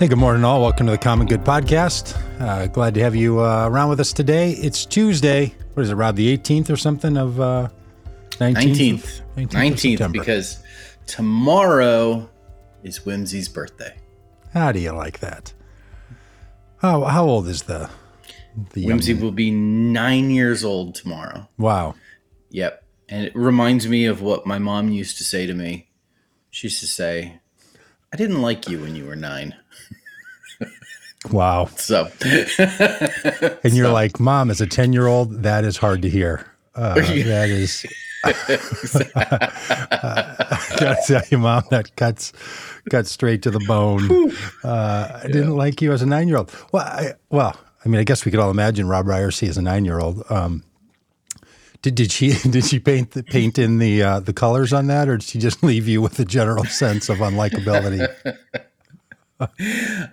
Hey, good morning, all. Welcome to the Common Good Podcast. Uh, glad to have you uh, around with us today. It's Tuesday. What is it, Rob? The 18th or something of uh, 19th? 19th. 19th, because tomorrow is Whimsy's birthday. How do you like that? How how old is the the Whimsy will be nine years old tomorrow. Wow. Yep. And it reminds me of what my mom used to say to me. She used to say, I didn't like you when you were nine. Wow. So, and you're so. like, Mom, as a 10 year old, that is hard to hear. Uh, that is. I gotta tell you, Mom, that cuts cuts straight to the bone. Uh, I didn't like you as a nine year old. Well, I, well, I mean, I guess we could all imagine Robb Ryerse as a nine year old. Um, did, did she did she paint the, paint in the uh, the colors on that, or did she just leave you with a general sense of unlikability?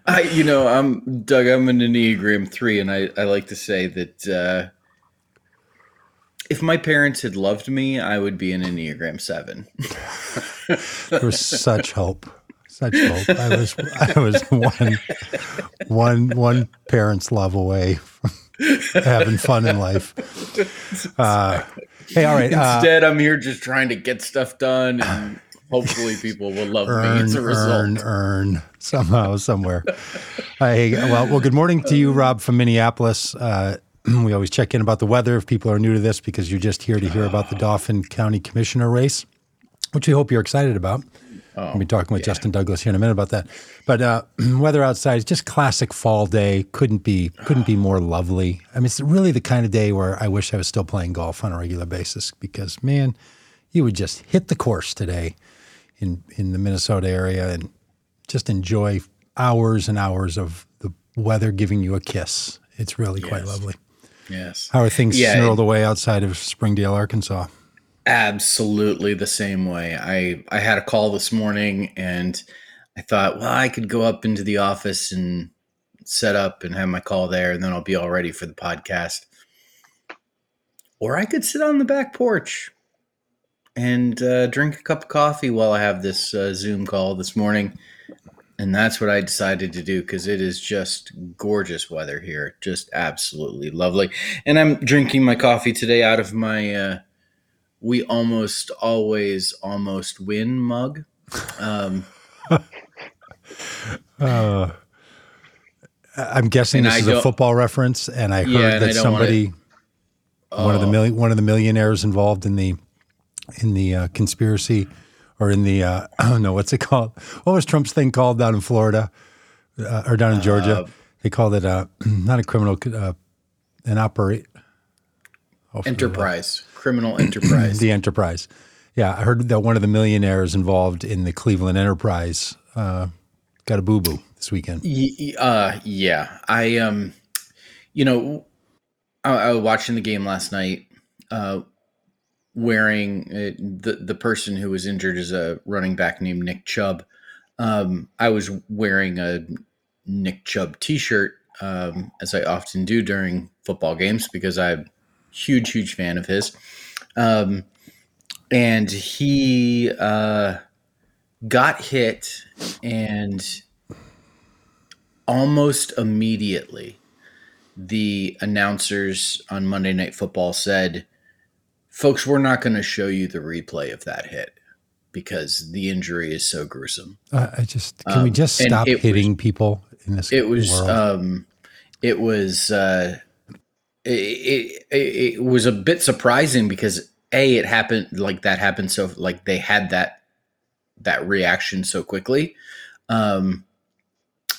I, you know, I'm Doug. I'm an Enneagram three, and I, I like to say that uh, if my parents had loved me, I would be an Enneagram seven. there was such hope, such hope. I was, I was one, one, one parent's love away from having fun in life. Uh, hey, all right. Uh, Instead, uh, I'm here just trying to get stuff done and hopefully people will love earn, me as a result. Earn, earn somehow, somewhere. hey, well, well, good morning to you, Rob from Minneapolis. Uh, we always check in about the weather if people are new to this because you're just here to hear about the Dauphin County Commissioner race, which we hope you're excited about. Oh, we'll be talking with yeah. Justin Douglas here in a minute about that. But uh, weather outside is just classic fall day. Couldn't be couldn't be more lovely. I mean, it's really the kind of day where I wish I was still playing golf on a regular basis because man, you would just hit the course today in in the Minnesota area and just enjoy hours and hours of the weather giving you a kiss. It's really yes. quite lovely. Yes. How are things yeah, snarled away outside of Springdale, Arkansas? Absolutely the same way. I I had a call this morning and I thought, well, I could go up into the office and set up and have my call there and then I'll be all ready for the podcast. Or I could sit on the back porch and uh, drink a cup of coffee while I have this uh, Zoom call this morning. And that's what I decided to do because it is just gorgeous weather here. Just absolutely lovely. And I'm drinking my coffee today out of my uh, We Almost Always Almost Win mug. Um, uh, I'm guessing this I is a football reference. And I heard yeah, that somebody, wanna, one, of the oh. million, one of the millionaires involved in the in the uh, conspiracy or in the uh, I don't know what's it called. What was Trump's thing called down in Florida uh, or down in Georgia? Uh, they called it uh, not a criminal, uh, an operate enterprise, criminal enterprise. the enterprise. Yeah, I heard that one of the millionaires involved in the Cleveland enterprise uh, got a boo boo this weekend. Uh, yeah, I um, you know, I, I was watching the game last night. Uh, wearing uh, the the person who was injured is a running back named Nick Chubb. Um, I was wearing a Nick Chubb T-shirt um, as I often do during football games because I'm a huge huge fan of his. Um, and he uh, got hit and almost immediately the announcers on Monday Night Football said folks, we're not going to show you the replay of that hit because the injury is so gruesome. Uh, I just can um, we just stop hitting was, people in this? It was world? um, it was uh, it, it, it was a bit surprising because a it happened like that happened so like they had that that reaction so quickly. Um,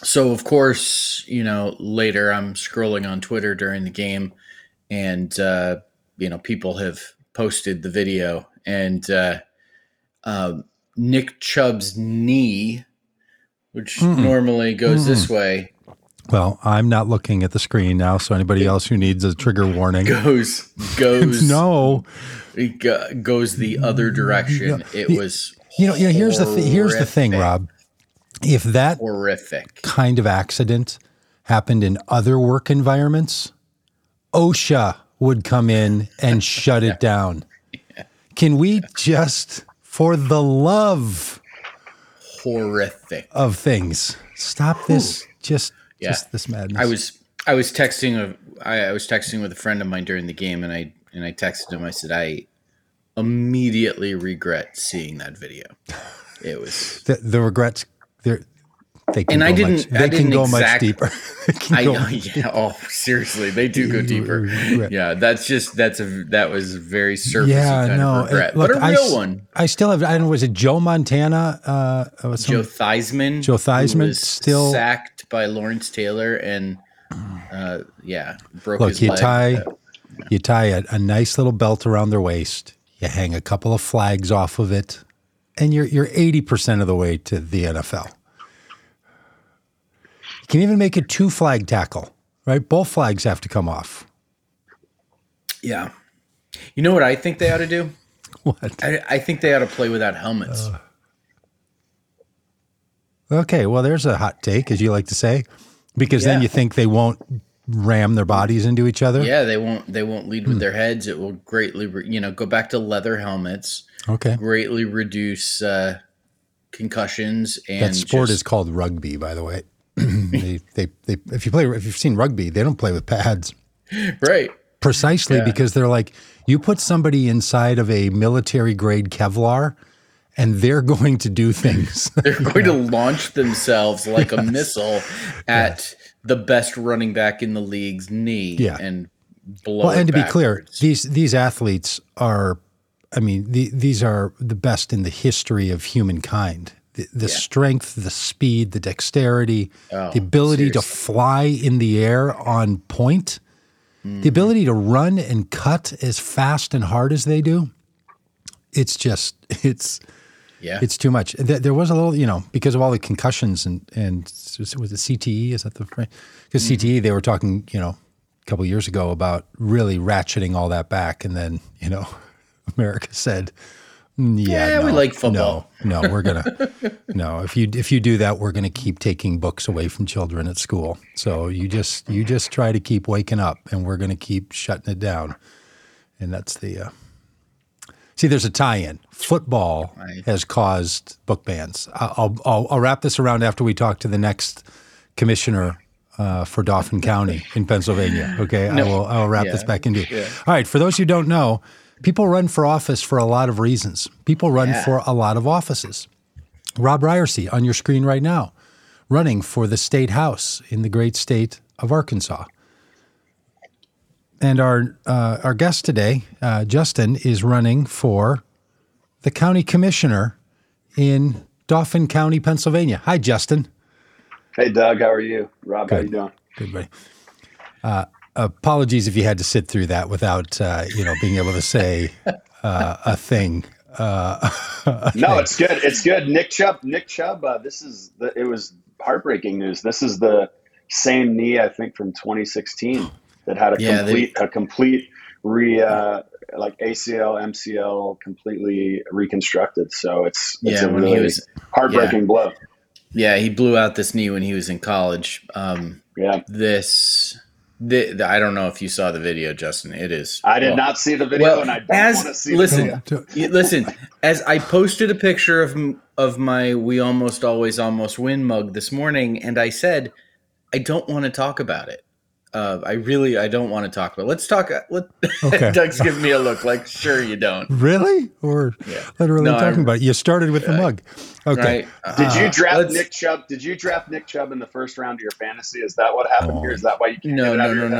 so of course, you know, later I'm scrolling on Twitter during the game, and uh, you know, people have posted the video, and uh, um, Nick Chubb's knee, which mm normally goes mm this way. Well, I'm not looking at the screen now, so anybody else who needs a trigger warning goes goes no it goes the other direction. It was you know. Here's the th- here's the thing, Rob. If that horrific kind of accident happened in other work environments, OSHA would come in and shut it down. Can we just, for the love horrific of things, Stop this. Just Yeah. just this madness. I was I was texting a I, I was texting with a friend of mine during the game, and I and I texted him. I said I immediately regret seeing that video. It was the, the regrets. They're, they can And I go much, didn't- I they can didn't go much deeper. I know. Yeah. Oh, seriously, they do go deeper. Regret. Yeah, that's just that's a that was very surfacey Yeah, kind no. of regret, it- look, but a I real s- one. I still have. I don't know. Was it Joe Montana? Uh, uh, Joe Theismann. Joe Theismann still- sacked by Lawrence Taylor and uh, yeah, broke Look, his you leg. tie Uh, you tie a, a nice little belt around their waist. You hang a couple of flags off of it, and you're you're eighty percent of the way to the NFL. Can even make it two flag tackle, right? Both flags have to come off. yeah. You know what I think they ought to do? What? I, I think they ought to play without helmets. Okay, well, there's a hot take, as you like to say, because then you think they won't ram their bodies into each other. yeah, they won't. They won't lead Hmm. with their heads. It will greatly, re- you know, go back to leather helmets. Okay. Greatly reduce uh, concussions and That sport just- is called rugby, by the way. they, they, they, if you play, if you've seen rugby, they don't play with pads right. precisely Yeah. because they're like, you put somebody inside of a military grade Kevlar, and they're going to do things. They're going to launch themselves like a missile at the best running back in the league's knee Yeah. and blow well, and to be clear, these these athletes are, I mean, the, these are the best in the history of humankind. The, the strength, the speed, the dexterity, Oh, the ability to fly in the air on point, Mm. the ability to run and cut as fast and hard as they do. It's just it's yeah, it's too much. There, was a little, you know, because of all the concussions and and was it CTE? Is that the phrase? Because Mm-hmm. CTE, they were talking, you know, a couple of years ago about really ratcheting all that back, and then you know, America said, "Mm, "Yeah, Yeah, we no, like football." No, no, we're gonna no. If you if you do that, we're gonna keep taking books away from children at school. So you just you just try to keep waking up, and we're gonna keep shutting it down. And that's the. Uh, See, there's a tie-in. Football Right. has caused book bans. I'll, I'll, I'll wrap this around after we talk to the next commissioner uh, for Dauphin County in Pennsylvania. Okay, I will. I will wrap this back into. Yeah. All right. For those who don't know, people run for office for a lot of reasons. People run Yeah. for a lot of offices. Robb Ryerse on your screen right now, running for the state house in the great state of Arkansas. And our uh, our guest today, uh, Justin, is running for the county commissioner in Dauphin County, Pennsylvania. Hi, Justin. Hey Doug, how are you? Rob, how Good. you doing? Good buddy. Uh, apologies if you had to sit through that without uh, you know being able to say uh, a thing. Uh, No, it's good. It's good. Nick Chubb, Nick Chubb. Uh, this is the, it was heartbreaking news. This is the same knee I think from 2016 that had a Yeah, they- complete a complete re uh, like ACL MCL completely reconstructed. So it's it's Yeah, a when he really was- heartbreaking blow. yeah. He blew out this knee when he was in college. Um, Yeah, this, the, the- I don't know if you saw the video, Justin. It is. I did well, not see the video, well, and I don't as- want to see. listen, the video. Listen, as I posted a picture of of my "We Almost Always Almost Win" mug this morning, and I said, I don't want to talk about it. Uh, I really, I don't want to talk about. Let's talk. Let, Okay. Doug's giving me a look like, sure you don't. really, or Yeah. literally No, I- talking about it? You started with the mug. Okay. Right? Did you Uh, draft let's- Nick Chubb? Did you draft Nick Chubb in the first round of your fantasy? Is that what happened Oh. here? Is that why you can't No, get it out no, of no,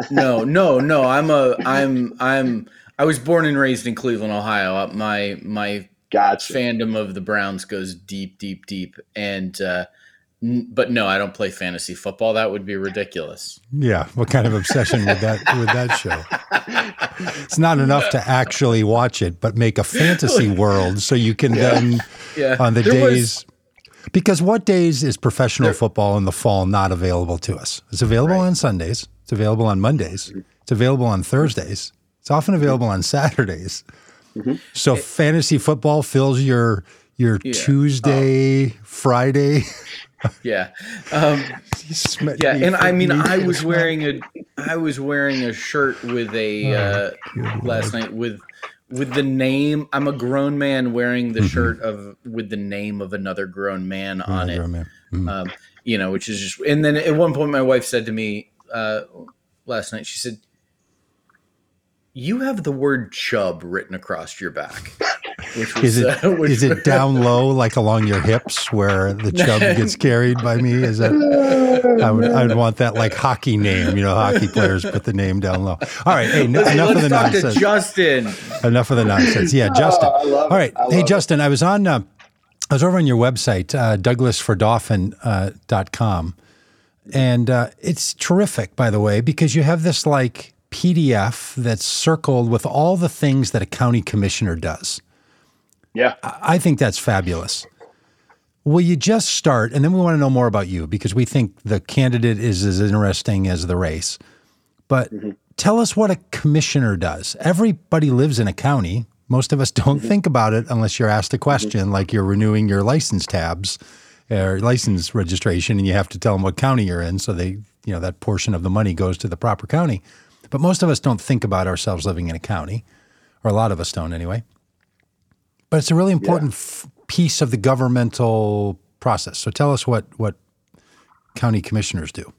head? no, no, no, no. I'm a, I'm, I'm. I was born and raised in Cleveland, Ohio. Uh, My my Gotcha. fandom of the Browns goes deep, deep, deep. And uh, n- but no, I don't play fantasy football. That would be ridiculous. Yeah. What kind of obsession would that would that show? It's not enough to actually watch it, but make a fantasy world so you can then Yeah, on the there was- days. because what days is professional football in the fall not available to us? It's available on Sundays. It's available on Mondays. It's available on Thursdays. It's often available on Saturdays. Mm-hmm. So fantasy football fills your your Yeah. Tuesday, Friday. Yeah, um, yeah. And I mean, I was wearing a, I was wearing a shirt with a uh, last night with with the name. I'm a grown man wearing the mm-hmm. shirt of with the name of another grown man on it. Man. Mm-hmm. Um, you know, which is just. And then at one point, my wife said to me uh, last night, she said, "You have the word chub written across your back." Was, is it uh, is it down low, like along your hips, where the chub gets carried by me? Is that I would I'd want that like hockey name. You know, hockey players put the name down low. All right, hey, n- enough of the nonsense. Justin, enough of the nonsense. Yeah, Justin. Oh, All right, hey, Justin. It. I was on. Uh, I was over on your website, uh, DouglasForDauphin.com, uh, and uh, it's terrific, by the way, because you have this like PDF that's circled with all the things that a county commissioner does. Yeah. I think that's fabulous. Will you just start, and then we want to know more about you because we think the candidate is as interesting as the race. But mm-hmm. tell us what a commissioner does. Everybody lives in a county. Most of us don't mm-hmm. think about it unless you're asked a question, mm-hmm. like you're renewing your license tabs or license registration, and you have to tell them what county you're in, so they, you know, that portion of the money goes to the proper county. But most of us don't think about ourselves living in a county, or a lot of us don't anyway. But it's a really important yeah. f- piece of the governmental process. So tell us what what county commissioners do.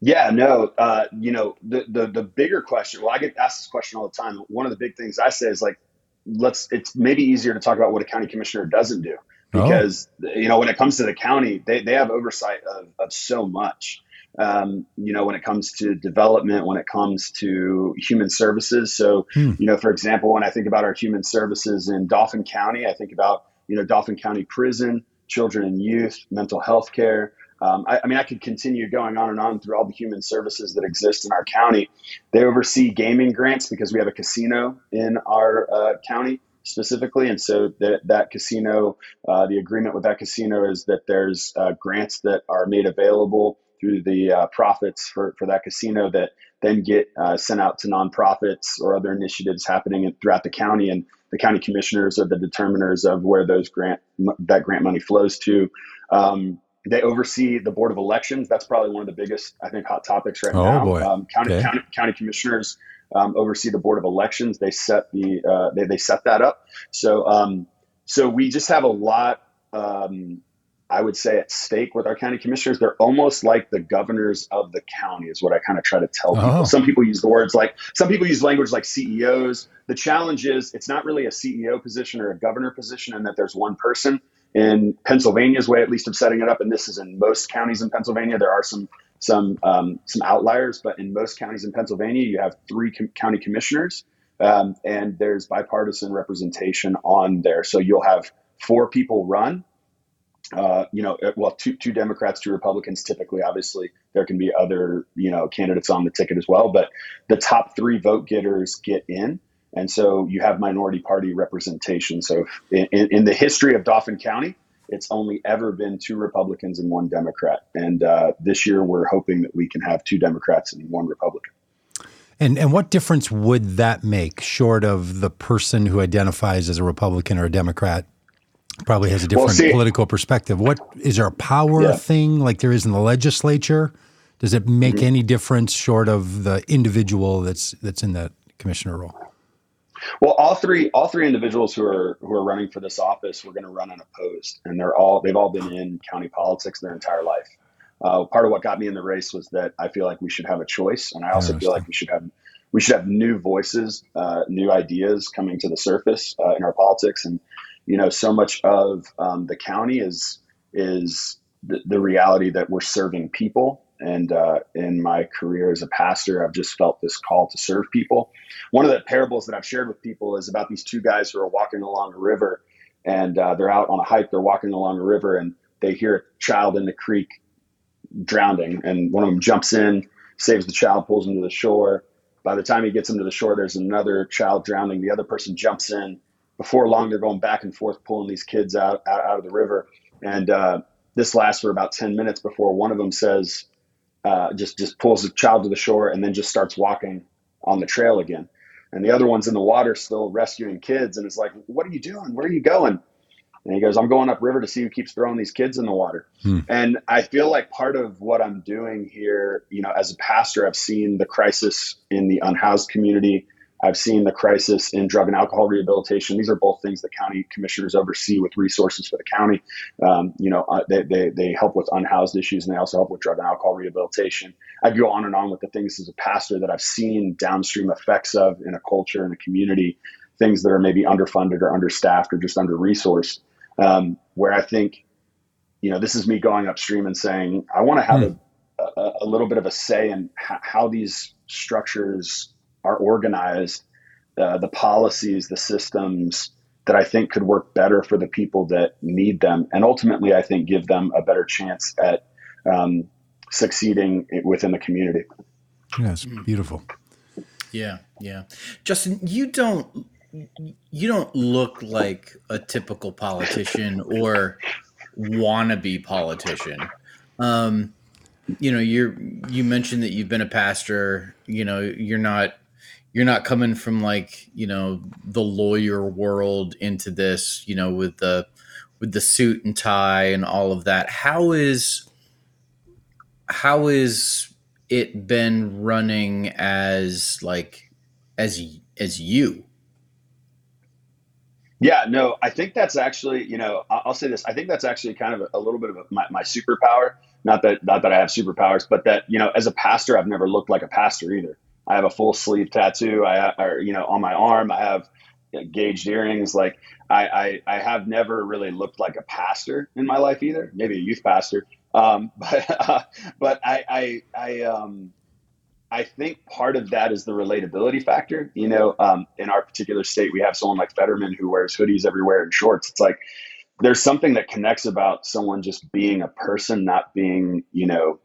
Yeah, no, uh, you know the, the the bigger question. Well, I get asked this question all the time. One of the big things I say is like, let's. It's maybe easier to talk about what a county commissioner doesn't do oh. because oh. you know when it comes to the county, they they have oversight of of so much um, you know, when it comes to development, when it comes to human services. So, hmm. you know, for example, when I think about our human services in Dauphin County, I think about, you know, Dauphin County Prison, children and youth, mental health care. Um, I, I, mean, I could continue going on and on through all the human services that exist in our county. They oversee gaming grants because we have a casino in our uh, county specifically. And so that, that casino, uh, the agreement with that casino is that there's uh, grants that are made available through the uh, profits for, for that casino that then get uh, sent out to nonprofits or other initiatives happening throughout the county. And the county commissioners are the determiners of where those grant that grant money flows to. Um, they oversee the board of elections. That's probably one of the biggest, I think, hot topics right oh, now. Boy. Um, county, okay. county, county commissioners um, oversee the board of elections. They set the uh, they, they set that up. So um, so we just have a lot um, I would say at stake with our county commissioners. They're almost like the governors of the county, is what I kind of try to tell people. Oh. Some people use the words like, some people use language like CEOs. The challenge is it's not really a CEO position or a governor position, and that there's one person. In Pennsylvania's way, at least of setting it up, and this is in most counties in Pennsylvania. There are some some um, some outliers, but in most counties in Pennsylvania, you have three com- county commissioners, um, and there's bipartisan representation on there. So you'll have four people run uh, you know, well, two two Democrats, two Republicans. Typically, obviously, there can be other you know candidates on the ticket as well, but the top three vote getters get in, and so you have minority party representation. So, in, in the history of Dauphin County, it's only ever been two Republicans and one Democrat, and uh, this year we're hoping that we can have two Democrats and one Republican. And and what difference would that make, short of the person who identifies as a Republican or a Democrat probably has a different well, see, political perspective. What is there a power yeah. thing like there is in the legislature? Does it make mm-hmm. any difference short of the individual that's that's in that commissioner role? Well, all three all three individuals who are who are running for this office were going to run unopposed, and they're all they've all been in county politics their entire life. Uh, part of what got me in the race was that I feel like we should have a choice, and I also I feel like we should have we should have new voices, uh, new ideas coming to the surface uh, in our politics, and you know, so much of um, the county is is the, the, reality that we're serving people. And uh, in my career as a pastor, I've just felt this call to serve people. One of the parables that I've shared with people is about these two guys who are walking along a river, and uh, they're out on a hike. They're walking along a river, and they hear a child in the creek drowning, and one of them jumps in, saves the child, pulls him to the shore. By the time he gets him to the shore, there's another child drowning. The other person jumps in before long, they're going back and forth pulling these kids out out, out of the river, and uh, this lasts for about ten minutes before one of them says, uh, just just pulls the child to the shore and then just starts walking on the trail again. And the other one's in the water still rescuing kids, and is like, "What are you doing? Where are you going?" And he goes, I'm going upriver to see who keeps throwing these kids in the water. Hmm. And I feel like part of what I'm doing here, you know, as a pastor, I've seen the crisis in the unhoused community I've seen the crisis in drug and alcohol rehabilitation. These are both things that county commissioners oversee with resources for the county. Um, you know, uh, they, they, they help with unhoused issues and they also help with drug and alcohol rehabilitation. I go on and on with the things as a pastor that I've seen downstream effects of in a culture and a community, things that are maybe underfunded or understaffed or just under resourced. Um, where I think, you know, this is me going upstream and saying, I want to have hmm. a, a, a, little bit of a say in how these structures are organized, uh, the policies, the systems that I think could work better for the people that need them, and ultimately, I think give them a better chance at um, succeeding within the community. Yes, beautiful. Yeah, yeah. Justin, you don't you don't look like a typical politician or wannabe politician. Um, you know, you're you mentioned that you've been a pastor. You know, you're not you're not coming from like you know the lawyer world into this. You know, with the with the suit and tie and all of that. How is how is it been running as like as as you? Yeah, no, I think that's actually, you know, I'll say this. I think that's actually kind of a, a little bit of a, my, my superpower. Not that, not that I have superpowers, but that, you know, as a pastor, I've never looked like a pastor either. I have a full sleeve tattoo. I, or, you know, on my arm, I have gauged earrings. Like I, I, I, have never really looked like a pastor in my life either. Maybe a youth pastor. Um, but, uh, but I, I, I, um, I think part of that is the relatability factor. You know, um, in our particular state, we have someone like Fetterman who wears hoodies everywhere and shorts. It's like there's something that connects about someone just being a person, not being, you know,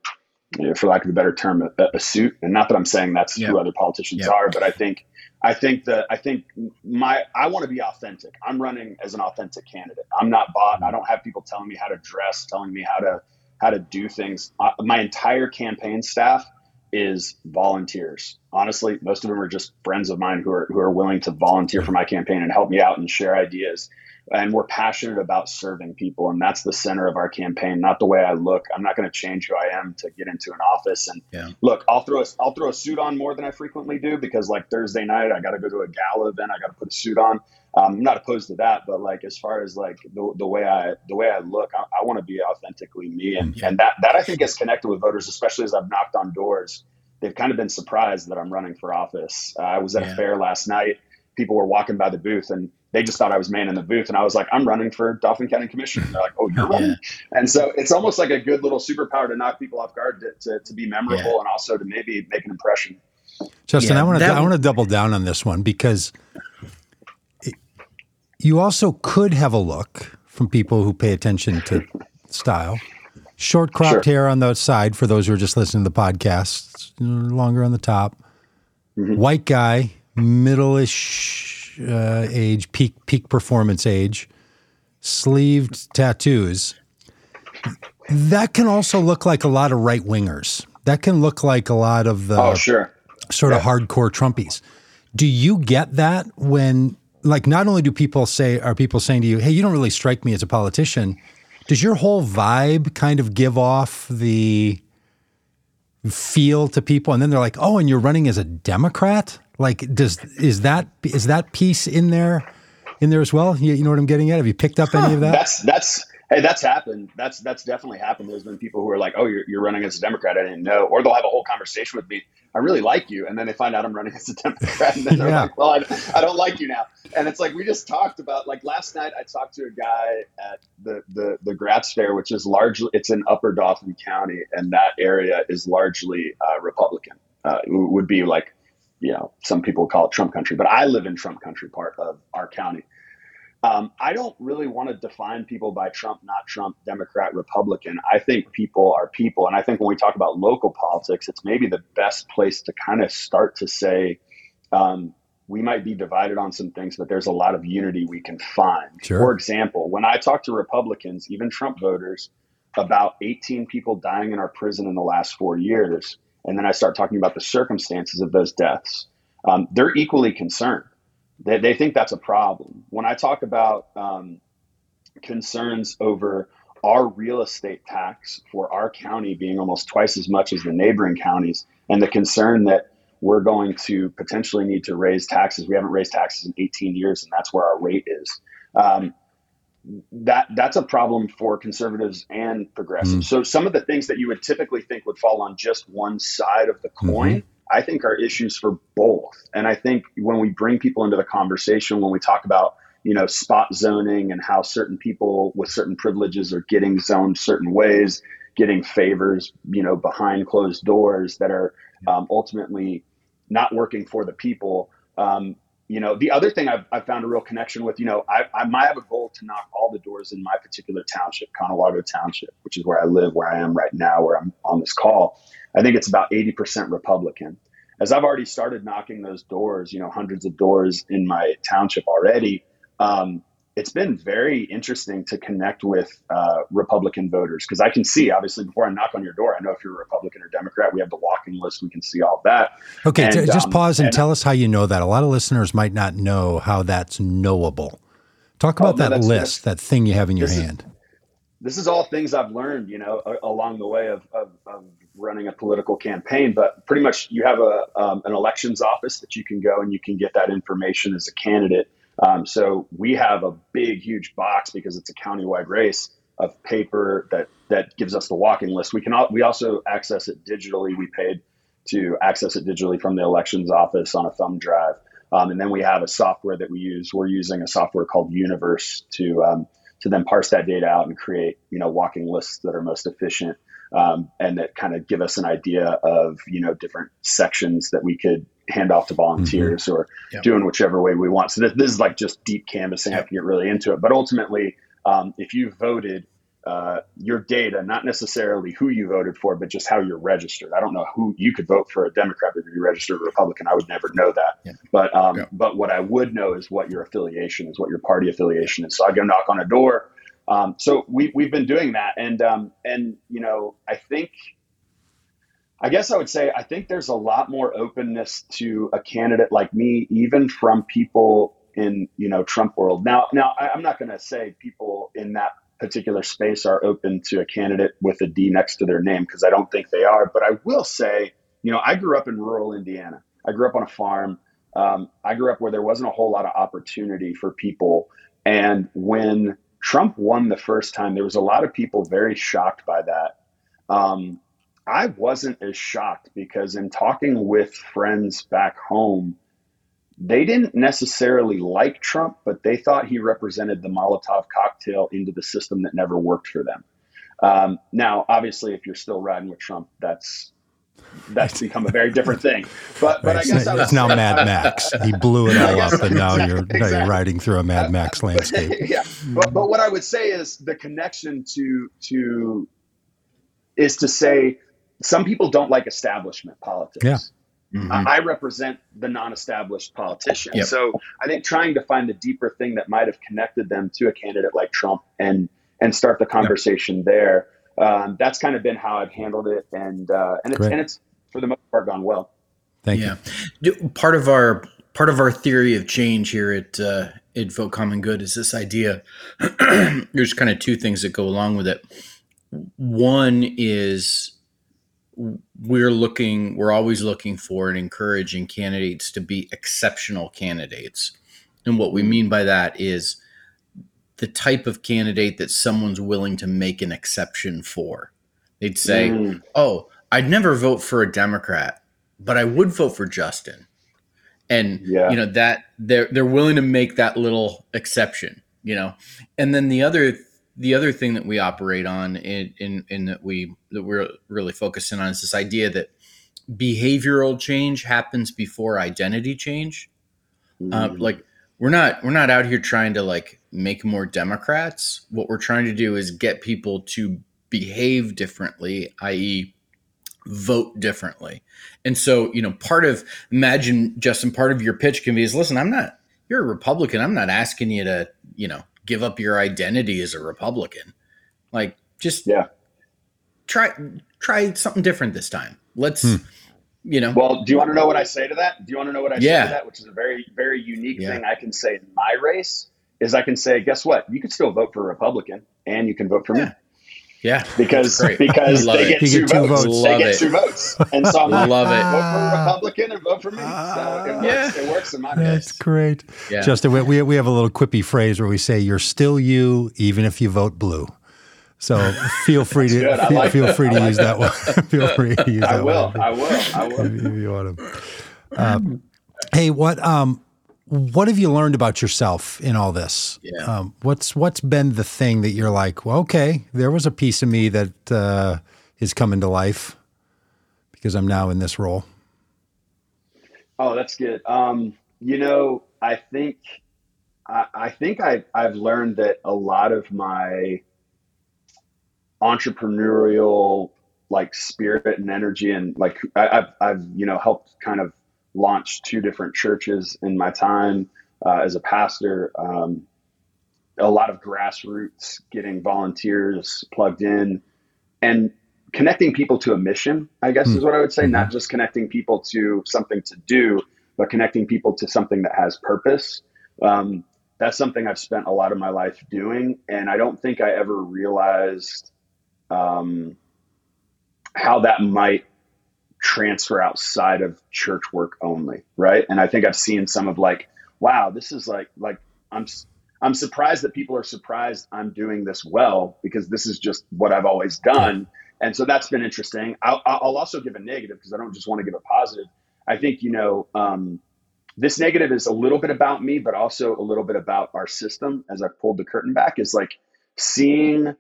for lack of a better term, a, a suit. And not that I'm saying that's who other politicians are, but I think, I think that I think my I want to be authentic. I'm running as an authentic candidate. I'm not bought. I don't have people telling me how to dress, telling me how to how to do things. Uh, my entire campaign staff is volunteers. Honestly, most of them are just friends of mine who are who are willing to volunteer for my campaign and help me out and share ideas. And we're passionate about serving people, and that's the center of our campaign. Not the way I look. I'm not going to change who I am to get into an office. And yeah. look, I'll throw a, I'll throw a suit on more than I frequently do because like Thursday night, I got to go to a gala event. I got to put a suit on. Um, I'm not opposed to that, but like as far as like the, the way I the way I look, I, I want to be authentically me, and yeah. and that that I think is connected with voters, especially as I've knocked on doors. They've kind of been surprised that I'm running for office. Uh, I was at yeah. a fair last night. People were walking by the booth, and they just thought I was man in the booth, and I was like, "I'm running for Dauphin County Commissioner." And they're like, "Oh, you're running," yeah. and so it's almost like a good little superpower to knock people off guard, to, to, to be memorable, and also to maybe make an impression. Justin, I want to I want to double down on this one because you also could have a look from people who pay attention to style. Short cropped sure. hair on the side for those who are just listening to the podcast, longer on the top. Mm-hmm. White guy, middle-ish uh, age, peak peak performance age, sleeved tattoos. That can also look like a lot of right wingers. That can look like a lot of the oh, sure. sort yeah. of hardcore Trumpies. Do you get that when like not only do people say are people saying to you, "Hey, you don't really strike me as a politician." Does your whole vibe kind of give off the feel to people and then they're like, "Oh, and you're running as a Democrat?" Like does is that is that piece in there in there as well? You, you know what I'm getting at? Have you picked up any of that? That's that's Hey, that's happened. That's that's definitely happened. There's been people who are like, "Oh, you're, you're running as a Democrat." I didn't know, or they'll have a whole conversation with me. I really like you, and then they find out I'm running as a Democrat, and then they're yeah. like, "Well, I, I don't like you now." And it's like we just talked about. Like last night, I talked to a guy at the the the Gratz Fair, which is largely it's in Upper Dauphin County, and that area is largely uh, Republican. Uh, would be like, you know, some people call it Trump country, but I live in Trump country part of our county. Um, I don't really want to define people by Trump, not Trump, Democrat, Republican. I think people are people. And I think when we talk about local politics, it's maybe the best place to kind of start to say, um, we might be divided on some things, but there's a lot of unity we can find. Sure. For example, when I talk to Republicans, even Trump voters, about 18 people dying in our prison in the last four years, and then I start talking about the circumstances of those deaths, um, they're equally concerned. They, they think that's a problem. When I talk about um, concerns over our real estate tax for our county being almost twice as much as the neighboring counties, and the concern that we're going to potentially need to raise taxes. We haven't raised taxes in 18 years, and that's where our rate is. Um, that that's a problem for conservatives and progressives. Mm. So some of the things that you would typically think would fall on just one side of the mm-hmm. coin, mm-hmm. I think are issues for both. And I think when we bring people into the conversation, when we talk about you know spot zoning and how certain people with certain privileges are getting zoned certain ways, getting favors, you know, behind closed doors that are um, ultimately not working for the people. Um, you know, the other thing I've, I've, found a real connection with, you know, I, I might have a goal to knock all the doors in my particular township, Conewago Township, which is where I live, where I am right now, where I'm on this call. I think it's about 80% Republican. As I've already started knocking those doors, you know, hundreds of doors in my township already, um, it's been very interesting to connect with uh, Republican voters because I can see, obviously, before I knock on your door, I know if you're a Republican or Democrat. We have the walking list; we can see all that. Okay, and, t- just um, pause and, and, tell us how you know that. A lot of listeners might not know how that's knowable. Talk about oh, no, that list, that thing you have in your hand. Is, this is all things I've learned, you know, along the way of, of, of, running a political campaign. But pretty much, you have a um, an elections office that you can go and you can get that information as a candidate um, so we have a big, huge box because it's a countywide race of paper that that gives us the walking list. We can we also access it digitally. We paid to access it digitally from the elections office on a thumb drive, um, and then we have a software that we use. We're using a software called Universe to um, to then parse that data out and create you know walking lists that are most efficient um, and that kind of give us an idea of you know different sections that we could hand off to volunteers mm-hmm. or yep. doing whichever way we want. So this, this is like just deep canvassing. Yep. I can get really into it, but ultimately, um, if you voted, uh, your data, not necessarily who you voted for, but just how you're registered. I don't know who you could vote for a Democrat, but if you registered a Republican, I would never know that. Yeah. But um, yeah. but what I would know is what your affiliation is, what your party affiliation is. So I go knock on a door. Um, so we we've been doing that, and um, and you know I think I guess I would say I think there's a lot more openness to a candidate like me, even from people in you know Trump world. Now, now I, I'm not going to say people in that particular space are open to a candidate with a D next to their name because I don't think they are. But I will say, you know, I grew up in rural Indiana. I grew up on a farm. Um, I grew up where there wasn't a whole lot of opportunity for people. And when Trump won the first time, there was a lot of people very shocked by that. Um, I wasn't as shocked because in talking with friends back home, they didn't necessarily like Trump, but they thought he represented the Molotov cocktail into the system that never worked for them. Um, now, obviously, if you're still riding with Trump, that's that's become a very different thing. But but I guess it's now Mad Max. He blew it all up, and now you're exactly. now you're riding through a Mad Max landscape. yeah, but, but what I would say is the connection to to is to say some people don't like establishment politics. Yeah. Mm-hmm. I represent the non-established politician. Yep. So I think trying to find the deeper thing that might have connected them to a candidate like Trump and and start the conversation yep. there. Um, that's kind of been how I've handled it, and uh, and it's Great. and it's for the most part gone well. Thank yeah. you. Part of our part of our theory of change here at uh, at Vote Common Good is this idea. there's kind of two things that go along with it. One is we're looking we're always looking for and encouraging candidates to be exceptional candidates and what we mean by that is the type of candidate that someone's willing to make an exception for they'd say mm. oh i'd never vote for a democrat but i would vote for justin and yeah. you know that they're they're willing to make that little exception you know and then the other the other thing that we operate on in, in, in that we that we're really focusing on is this idea that behavioral change happens before identity change. Mm. Uh, like we're not we're not out here trying to like make more Democrats. What we're trying to do is get people to behave differently, i.e., vote differently. And so, you know, part of imagine Justin, part of your pitch can be is listen, I'm not you're a Republican. I'm not asking you to, you know, give up your identity as a Republican. Like just yeah. Try try something different this time. Let's hmm. You know. Well, do you want to know what I say to that? Do you want to know what I yeah. say to that? Which is a very very unique yeah. thing I can say in my race is I can say, guess what? You can still vote for a Republican and you can vote for yeah. me. Yeah, because because they get, two get two votes. votes. They Love get it. two votes, and so I'm like, Love it. vote for a Republican and vote for me. Ah. So it works. Yeah. It works in my That's case. great. Yeah. Justin, we, we we have a little quippy phrase where we say, "You're still you, even if you vote blue." So feel free to feel, like feel free to use that one. feel free to use I that will. one I will. I will. if you want to. Uh, hey, what um, what have you learned about yourself in all this? Yeah. Um, what's what's been the thing that you're like, well, okay, there was a piece of me that uh, is coming to life because I'm now in this role. Oh, that's good. Um, you know, I think I, I think I, I've learned that a lot of my entrepreneurial like spirit and energy and like I, I've I've you know helped kind of launch two different churches in my time uh, as a pastor. Um, a lot of grassroots, getting volunteers plugged in, and connecting people to a mission. I guess is what I would say. Not just connecting people to something to do, but connecting people to something that has purpose. Um, that's something I've spent a lot of my life doing, and I don't think I ever realized um, how that might transfer outside of church work only, right? And I think I've seen some of like, wow, this is like like I'm I'm surprised that people are surprised I'm doing this well because this is just what I've always done, and so that's been interesting. I'll, I'll also give a negative because I don't just want to give a positive. I think you know. Um, this negative is a little bit about me, but also a little bit about our system. As I pulled the curtain back, is like seeing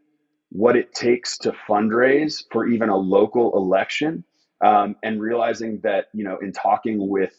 what it takes to fundraise for even a local election, um, and realizing that you know, in talking with,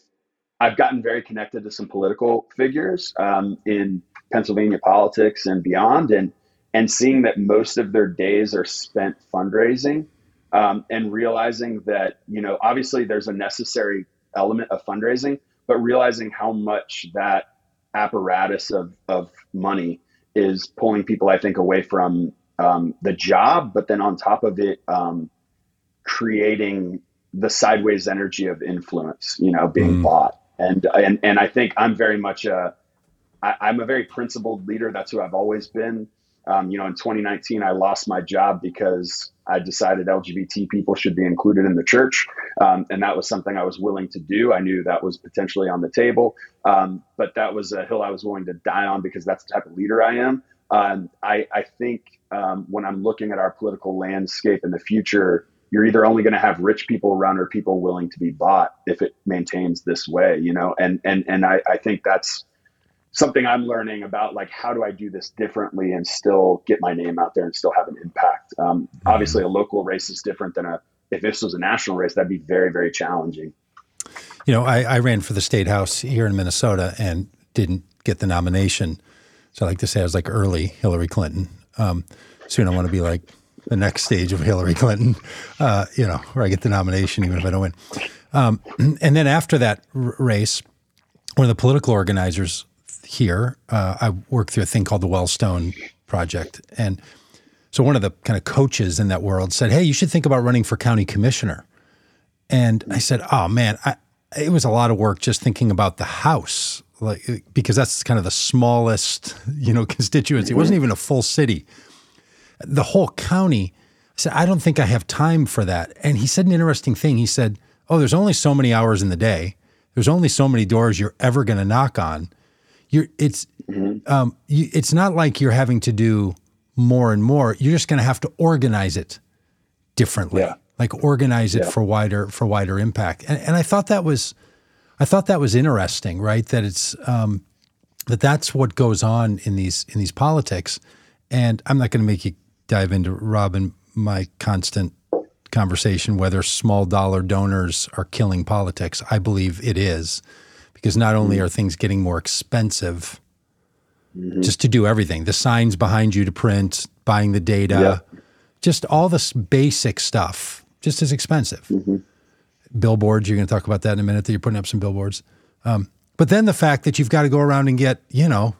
I've gotten very connected to some political figures um, in Pennsylvania politics and beyond, and and seeing that most of their days are spent fundraising, um, and realizing that you know, obviously, there's a necessary element of fundraising but realizing how much that apparatus of, of money is pulling people, I think, away from um, the job, but then on top of it, um, creating the sideways energy of influence, you know, being Mm. bought. And, and, and I think I'm very much a, I, I'm a very principled leader. That's who I've always been. Um, you know, in 2019, I lost my job because I decided LGBT people should be included in the church. Um, and that was something I was willing to do. I knew that was potentially on the table. Um, but that was a hill I was willing to die on because that's the type of leader I am. Um, I, I think um, when I'm looking at our political landscape in the future, you're either only going to have rich people run or people willing to be bought if it maintains this way, you know? And, and, and I, I think that's, something I'm learning about like how do I do this differently and still get my name out there and still have an impact. Um, obviously, a local race is different than a if this was a national race. That'd be very very challenging. You know, I, I ran for the state house here in Minnesota and didn't get the nomination. So I like to say I was like early Hillary Clinton. Um, soon I want to be like the next stage of Hillary Clinton, uh, you know, where I get the nomination even if I don't win. Um, and then after that r- race, one of the political organizers here, uh, I work through a thing called the Wellstone Project. And so one of the kind of coaches in that world said, Hey, you should think about running for county commissioner. And I said, "Oh man, I, it was a lot of work just thinking about the house, like because that's kind of the smallest, you know, constituency. It wasn't even a full city. The whole county." I said, "I don't think I have time for that." And he said an interesting thing. He said, "Oh, there's only so many hours in the day. There's only so many doors you're ever going to knock on. You're it's um, you, it's not like you're having to do more and more. You're just going to have to organize it differently, Yeah. like organize it Yeah. for wider for wider impact. And, and I thought that was, I thought that was interesting, right? That it's um, that that's what goes on in these in these politics. And I'm not going to make you dive into Robin my constant conversation whether small dollar donors are killing politics. I believe it is because not only mm-hmm. are things getting more expensive mm-hmm. just to do everything, the signs behind you to print, buying the data, just all this basic stuff, just as expensive. Mm-hmm. Billboards, you're going to talk about that in a minute. That you're putting up some billboards, um, but then the fact that you've got to go around and get you know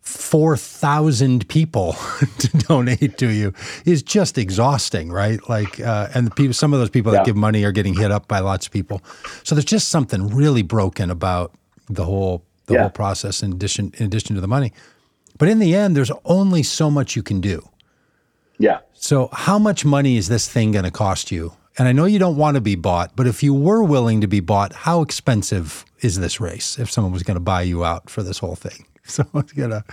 four thousand people to donate to you is just exhausting, right? Like, uh, and the people, some of those people that give money are getting hit up by lots of people. So there's just something really broken about the whole the Yeah. whole process. In addition, in addition to the money, but in the end, there's only so much you can do. Yeah. So, how much money is this thing going to cost you? And I know you don't want to be bought, but if you were willing to be bought, how expensive is this race if someone was going to buy you out for this whole thing? Someone's gonna.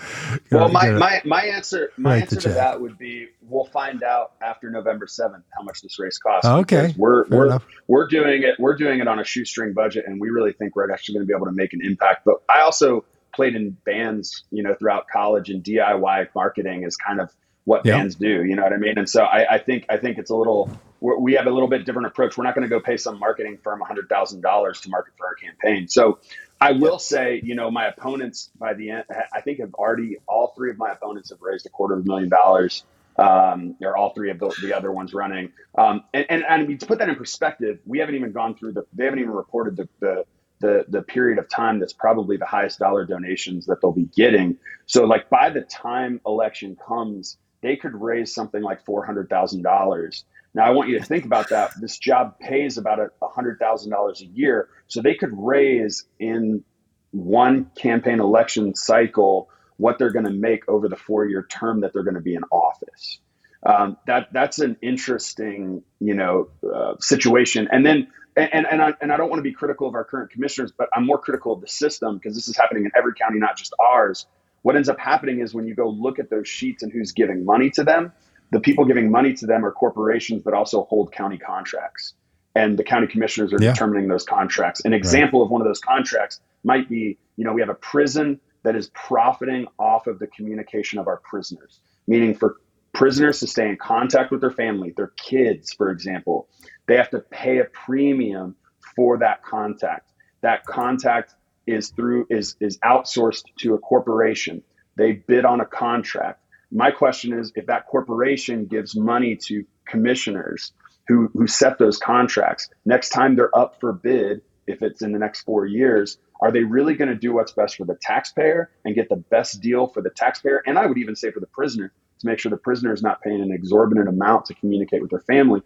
well, my, my, my answer my answer to that would be we'll find out after November seventh how much this race costs. Okay, we're Fair we're enough. we're doing it we're doing it on a shoestring budget, and we really think we're actually going to be able to make an impact. But I also played in bands, you know, throughout college, and DIY marketing is kind of what yep. bands do. You know what I mean? And so I, I think I think it's a little we have a little bit different approach. We're not going to go pay some marketing firm hundred thousand dollars to market for our campaign. So I will say, you know, my opponents by the end, I think have already all three of my opponents have raised a quarter of a million dollars. Um, or all three of the, the other ones running. Um, and, and, and I mean, to put that in perspective, we haven't even gone through the, they haven't even reported the, the, the, the period of time that's probably the highest dollar donations that they'll be getting. So like by the time election comes, they could raise something like $400,000 now, I want you to think about that. This job pays about a $100,000 a year. So they could raise in one campaign election cycle what they're going to make over the four year term that they're going to be in office. Um, that that's an interesting, you know, uh, situation. And then, and and I, and I don't want to be critical of our current commissioners, but I'm more critical of the system because this is happening in every county, not just ours. What ends up happening is when you go look at those sheets and who's giving money to them, the people giving money to them are corporations that also hold county contracts. And the county commissioners are yeah. determining those contracts. An example right. of one of those contracts might be, you know, we have a prison that is profiting off of the communication of our prisoners, meaning for prisoners to stay in contact with their family, their kids, for example, they have to pay a premium for that contact. That contact is through is is outsourced to a corporation. They bid on a contract my question is if that corporation gives money to commissioners who, who set those contracts, next time they're up for bid, if it's in the next four years, are they really going to do what's best for the taxpayer and get the best deal for the taxpayer? And I would even say for the prisoner to make sure the prisoner is not paying an exorbitant amount to communicate with their family.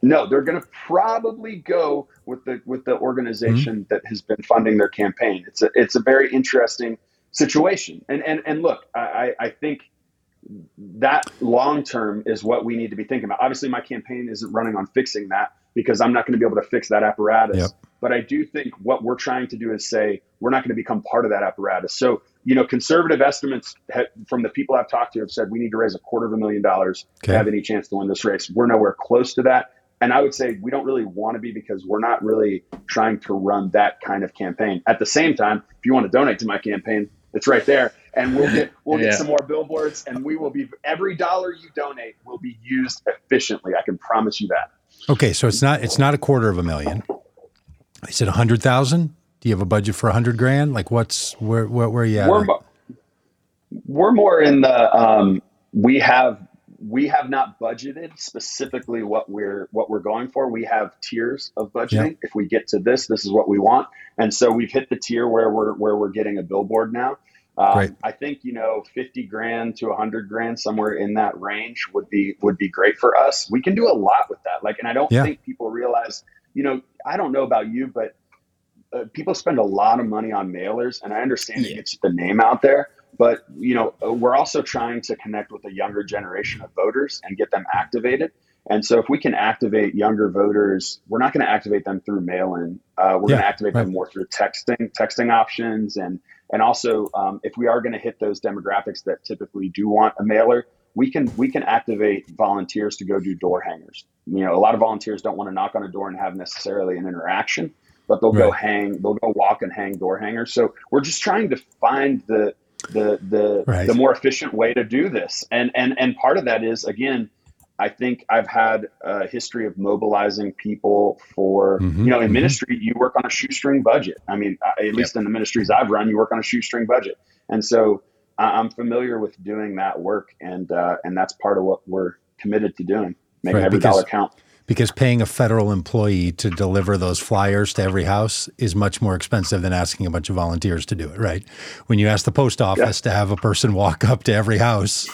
No, they're going to probably go with the with the organization mm-hmm. that has been funding their campaign. It's a it's a very interesting situation. And and and look, I I think that long term is what we need to be thinking about. Obviously, my campaign isn't running on fixing that because I'm not going to be able to fix that apparatus. Yep. But I do think what we're trying to do is say we're not going to become part of that apparatus. So, you know, conservative estimates from the people I've talked to have said we need to raise a quarter of a million dollars okay. to have any chance to win this race. We're nowhere close to that. And I would say we don't really want to be because we're not really trying to run that kind of campaign. At the same time, if you want to donate to my campaign, it's right there. And we'll get we'll yeah. get some more billboards and we will be every dollar you donate will be used efficiently. I can promise you that. Okay so it's not it's not a quarter of a million. Is it a hundred thousand? Do you have a budget for a hundred grand? Like what's where where, where are you at? We're, we're more in the um, we have we have not budgeted specifically what we're what we're going for. We have tiers of budgeting. If we get to this, this is what we want, and so we've hit the tier where we're where we're getting a billboard now. Um, I think you know, fifty grand to hundred grand, somewhere in that range would be would be great for us. We can do a lot with that. Like, and I don't yeah. think people realize. You know, I don't know about you, but uh, people spend a lot of money on mailers, and I understand yeah. it gets the name out there. But you know, uh, we're also trying to connect with a younger generation of voters and get them activated. And so, if we can activate younger voters, we're not going to activate them through mail-in. Uh, we're yeah, going to activate right. them more through texting, texting options, and and also, um, if we are going to hit those demographics that typically do want a mailer, we can we can activate volunteers to go do door hangers. You know, a lot of volunteers don't want to knock on a door and have necessarily an interaction, but they'll right. go hang, they'll go walk and hang door hangers. So we're just trying to find the the the right. the more efficient way to do this. And and and part of that is again I think I've had a history of mobilizing people for, mm-hmm, you know, in mm-hmm. ministry, you work on a shoestring budget. I mean, at least in the ministries I've run, you work on a shoestring budget. And so I'm familiar with doing that work. And, uh, and that's part of what we're committed to doing, making right, every because, dollar count. Because paying a federal employee to deliver those flyers to every house is much more expensive than asking a bunch of volunteers to do it, right? When you ask the post office yeah. to have a person walk up to every house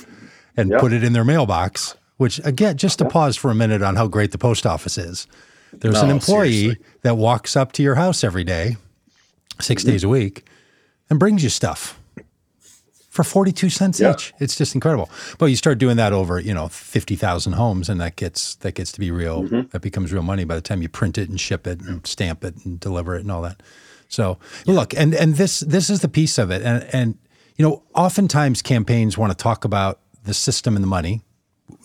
and yep. put it in their mailbox, which again, just to pause for a minute on how great the post office is. There's no, an employee seriously. that walks up to your house every day, 6 mm-hmm. days a week, and brings you stuff for 42 cents Yeah. each. It's just incredible. But you start doing that over, you know, 50,000 homes and that gets that gets to be real. Mm-hmm. That becomes real money by the time you print it and ship it and stamp it and deliver it and all that. So, look, and and this this is the piece of it. And and you know, oftentimes campaigns want to talk about the system and the money.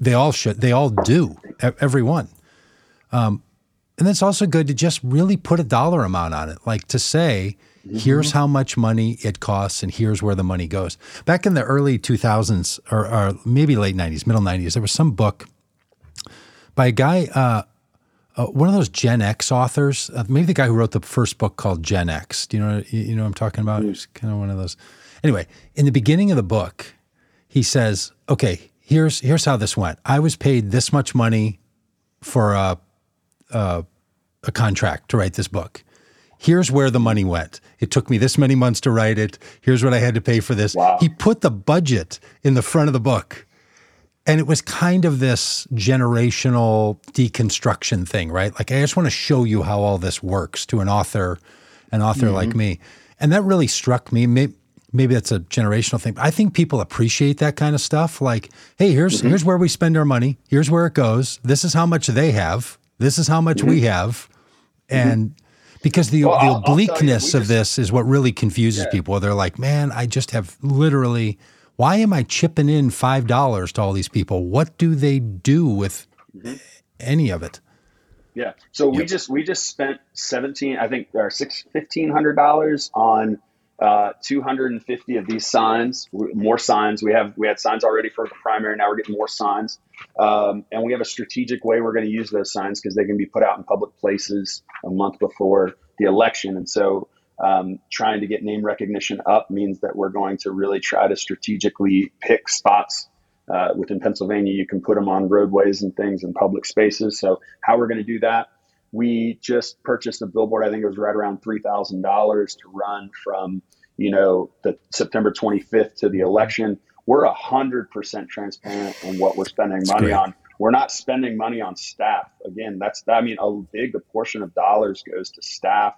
They all should. They all do. e- Everyone. Um, and it's also good to just really put a dollar amount on it, like to say, here's how much money it costs and here's where the money goes. Back in the early 2000s or, or maybe late 90s, middle 90s, there was some book by a guy, uh, uh, one of those Gen X authors, uh, maybe the guy who wrote the first book called Gen X. Do you know you, you know what I'm talking about? He's kind of one of those. Anyway, in the beginning of the book, he says, "Okay, here's here's how this went. I was paid this much money for a a, a contract to write this book. Here's where the money went. It took me this many months to write it. Here's what I had to pay for this. Wow. He put the budget in the front of the book. And it was kind of this generational deconstruction thing, right? Like I just want to show you how all this works to an author, an author mm-hmm. like me. And that really struck me. Maybe, maybe that's a generational thing. I think people appreciate that kind of stuff. Like, hey, here's mm-hmm. here's where we spend our money. Here's where it goes. This is how much they have. This is how much we mm-hmm. have. And because the, Well, the tell you, obliqueness of just- this is what really confuses people. They're like, man, I just have literally, why am I chipping in $5 to all these people? What do they do with any of it? Yeah. So we just we just spent seventeen, I think, or six fifteen hundred dollars on uh, two hundred and fifty of these signs. More signs. We have we had signs already for the primary. Now we're getting more signs, um, and we have a strategic way we're going to use those signs because they can be put out in public places a month before the election, and so. Um, trying to get name recognition up means that we're going to really try to strategically pick spots uh, within Pennsylvania, you can put them on roadways and things in public spaces. So, how we're going to do that? We just purchased a billboard. I think it was right around three thousand dollars to run from you know the September 25th to the election. We're a hundred percent transparent on what we're spending money great. on. We're not spending money on staff. Again, that's I mean a big portion of dollars goes to staff,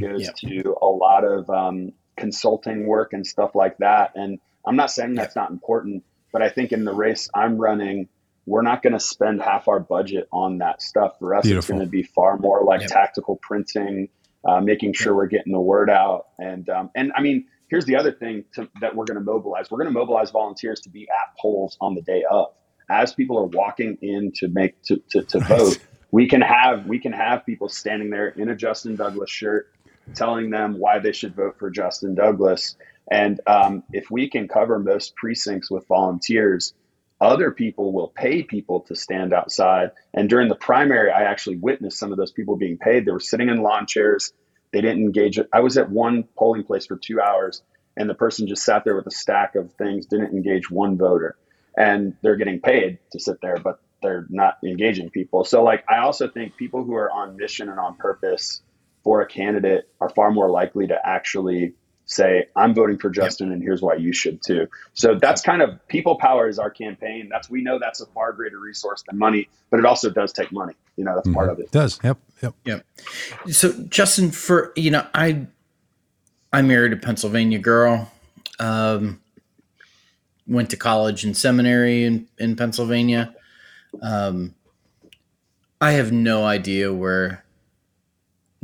goes Yep. to a lot of um, consulting work and stuff like that. And I'm not saying that's not important, but I think in the race I'm running, we're not going to spend half our budget on that stuff. For us, it's going to be far more like Yep. tactical printing, uh, making sure we're getting the word out. And um, and I mean, here's the other thing to, that we're going to mobilize. We're going to mobilize volunteers to be at polls on the day of, as people are walking in to make to to, to Right. vote. We can have we can have people standing there in a Justin Douglas shirt, telling them why they should vote for Justin Douglas. And um, if we can cover most precincts with volunteers, other people will pay people to stand outside. And during the primary, I actually witnessed some of those people being paid. They were sitting in lawn chairs. They didn't engage. I was at one polling place for two hours, and the person just sat there with a stack of things, didn't engage one voter. And they're getting paid to sit there, but they're not engaging people. So, like, I also think people who are on mission and on purpose for a candidate are far more likely to actually say, I'm voting for Justin and here's why you should too. So that's kind of people power is our campaign. That's we know that's a far greater resource than money, but it also does take money. You know, that's part of It it. does. Yep. Yep. Yep. So Justin, for you know, I I married a Pennsylvania girl. Um, went to college and seminary in, in Pennsylvania. Um, I have no idea where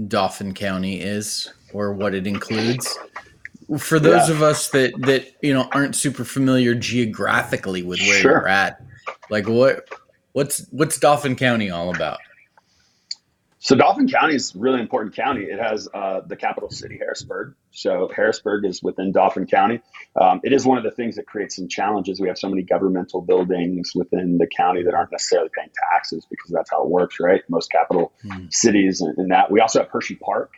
Dauphin County is or what it includes. For those Yeah. of us that that you know aren't super familiar geographically with where Sure. you're at, like what what's what's Dauphin County all about? So Dauphin County is a really important county. It has uh, the capital city, Harrisburg. So Harrisburg is within Dauphin County. Um, it is one of the things that creates some challenges. We have so many governmental buildings within the county that aren't necessarily paying taxes because that's how it works, right? Most capital Hmm. cities and, and that. We also have Hershey Park.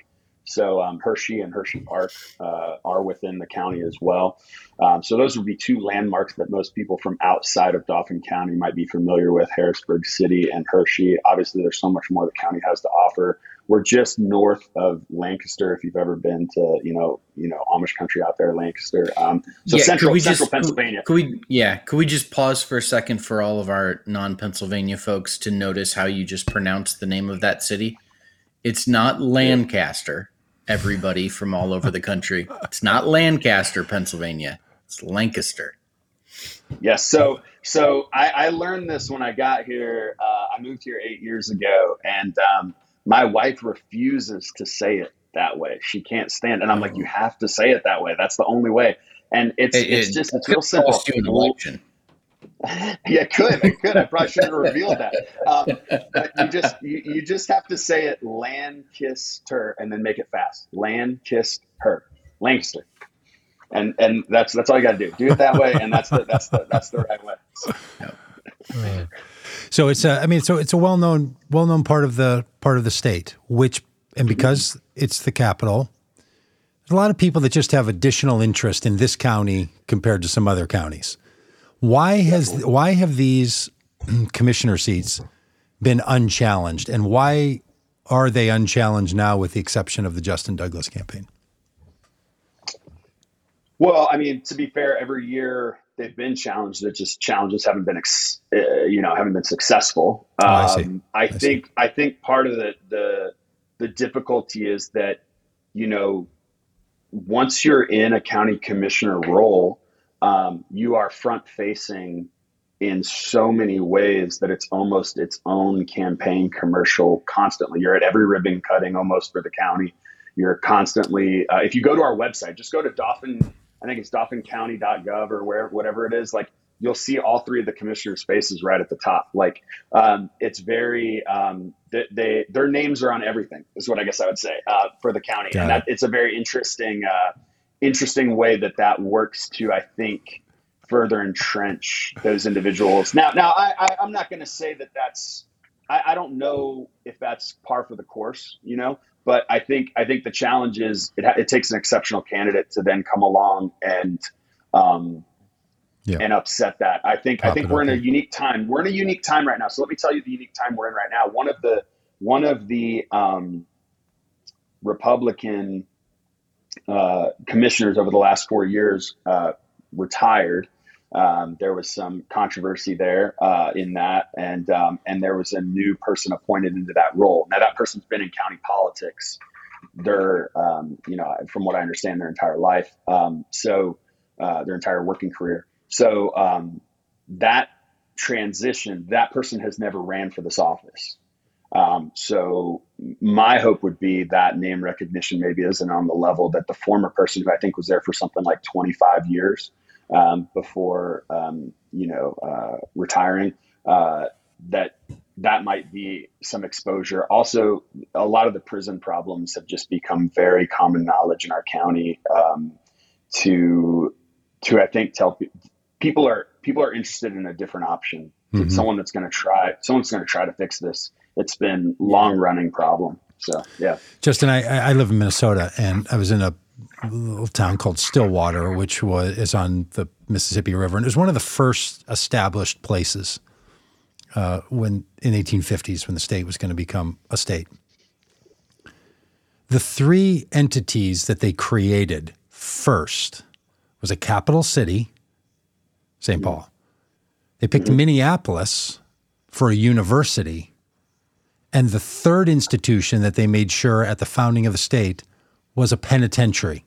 So um, Hershey and Hershey Park uh, are within the county as well. Um, so those would be two landmarks that most people from outside of Dauphin County might be familiar with: Harrisburg City and Hershey. Obviously, there's so much more the county has to offer. We're just north of Lancaster. If you've ever been to, you know, you know Amish country out there, Lancaster. Um, so Yeah, central, we central just- Pennsylvania. Could we, yeah, could we just pause for a second for all of our non-Pennsylvania folks to notice how you just pronounced the name of that city? It's not Lancaster. Everybody from all over the country. It's not Lancaster, Pennsylvania. It's Lancaster. Yes. So so I, I learned this when I got here. Uh, I moved here eight years ago, and um, my wife refuses to say it that way. She can't stand, It. and I'm like, you have to say it that way. That's the only way. And it's It- it's just it's real simple. Cost you an election. yeah, could. It could. I probably should have revealed that. Um, but you just you, you just have to say it Lancaster and then make it fast. Lancaster. Lancaster. And and that's that's all you gotta do. Do it that way and that's the that's the that's the right way. So, So it's a, I mean, so it's a well-known, well-known part of the part of the state, which, and because it's the capital, there's a lot of people that just have additional interest in this county compared to some other counties. Why has, why have these commissioner seats been unchallenged, and why are they unchallenged now, with the exception of the Justin Douglas campaign? well, I mean, to be fair, every year they've been challenged. It just challenges haven't been, ex- uh, you know, haven't been successful. Oh, I see. Um, I, see. think I think part of the the the difficulty is that you know once you're in a county commissioner role, um, you are front facing in so many ways that it's almost its own campaign commercial constantly. You're at every ribbon cutting almost for the county. You're constantly, uh, if you go to our website, just go to Dauphin, I think it's dauphincounty.gov or where, whatever it is, like you'll see all three of the commissioners' faces right at the top. Like um, it's very, um, they, they, their names are on everything is what I guess I would say uh, for the county. Got and that, it's a very interesting, uh, interesting way that that works to, I think, further entrench those individuals. Now, now I, I'm not going to say that that's. I, I don't know if that's par for the course, you know. But I think I think the challenge is it, it takes an exceptional candidate to then come along and um, Yeah. and upset that. I think I think we're in a unique time. We're in a unique time right now. So let me tell you the unique time we're in right now. One of the one of the um, Republican uh, commissioners over the last four years uh, retired. Um, there was some controversy there uh, in that, and um, and there was a new person appointed into that role. Now that person's been in county politics, their um, you know from what I understand their entire life, um, so uh, their entire working career. So um, that transition, that person has never ran for this office. Um, so my hope would be that name recognition maybe isn't on the level that the former person who I think was there for something like 25 years um, before um, you know uh, retiring. Uh, that that might be some exposure. Also, a lot of the prison problems have just become very common knowledge in our county. Um, to to I think tell pe- people are people are interested in a different option. Mhm. Someone that's going to try. Someone's going to try to fix this. It's been long running problem. So yeah. Justin, I, I I live in Minnesota, and I was in a little town called Stillwater, which was is on the Mississippi River, and it was one of the first established places uh, when in 1850s when the state was going to become a state. The three entities that they created first was a capital city, St. Paul. They picked Minneapolis for a university. And the third institution that they made sure at the founding of the state was a penitentiary,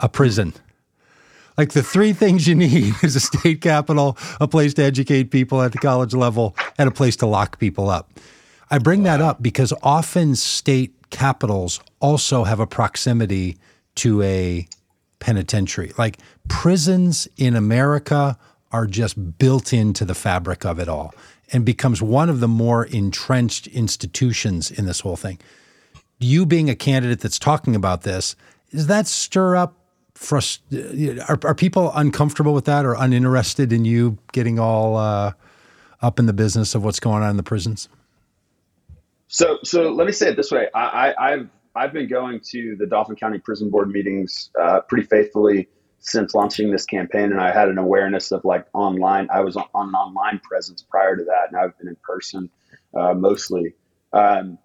a prison. Like the three things you need is a state capital, a place to educate people at the college level, and a place to lock people up. I bring that up because often state capitals also have a proximity to a penitentiary. Like prisons in America are just built into the fabric of it all and becomes one of the more entrenched institutions in this whole thing. You being a candidate that's talking about this, does that stir up frust- are, are people uncomfortable with that or uninterested in you getting all uh, up in the business of what's going on in the prisons? So, so let me say it this way: I, I, I've I've been going to the Dauphin County Prison Board meetings uh, pretty faithfully since launching this campaign, and I had an awareness of like online. I was on, an online presence prior to that, and I've been in person uh, mostly. Um,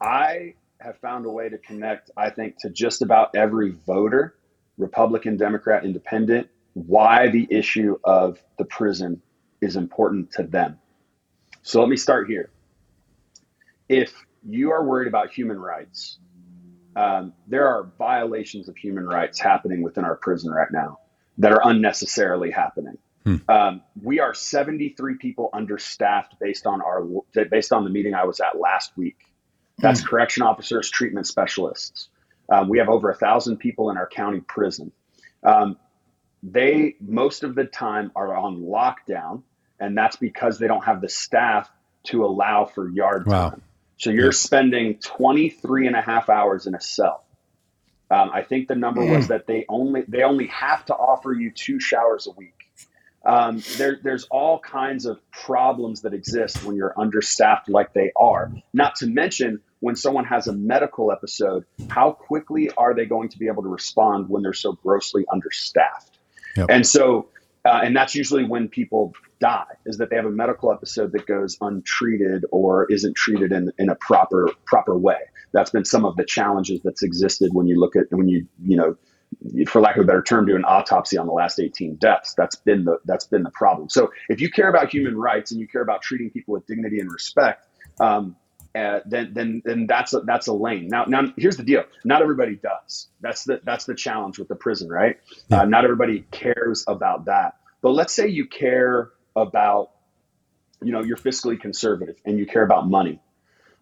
I have found a way to connect. I think to just about every voter, Republican, Democrat, Independent, why the issue of the prison is important to them. So let me start here if you are worried about human rights, um, there are violations of human rights happening within our prison right now. that are unnecessarily happening. Hmm. Um, we are 73 people understaffed based on our based on the meeting I was at last week. That's hmm. correction officers, treatment specialists. Um, we have over a thousand people in our county prison. Um, they most of the time are on lockdown, and that's because they don't have the staff to allow for yard wow. time. So you're yeah. spending 23 and a half hours in a cell. Um, I think the number mm. was that they only they only have to offer you two showers a week. Um, there, there's all kinds of problems that exist when you're understaffed like they are. Not to mention when someone has a medical episode, how quickly are they going to be able to respond when they're so grossly understaffed? Yep. And so, uh, and that's usually when people die, is that they have a medical episode that goes untreated or isn't treated in, in a proper proper way. That's been some of the challenges that's existed when you look at when you you know for lack of a better term, do an autopsy on the last 18 deaths. That's been the that's been the problem. So if you care about human rights and you care about treating people with dignity and respect, um, uh, then then then that's a, that's a lane. Now now here's the deal. Not everybody does. That's the that's the challenge with the prison, right? Uh, not everybody cares about that. But let's say you care about, you know, you're fiscally conservative and you care about money.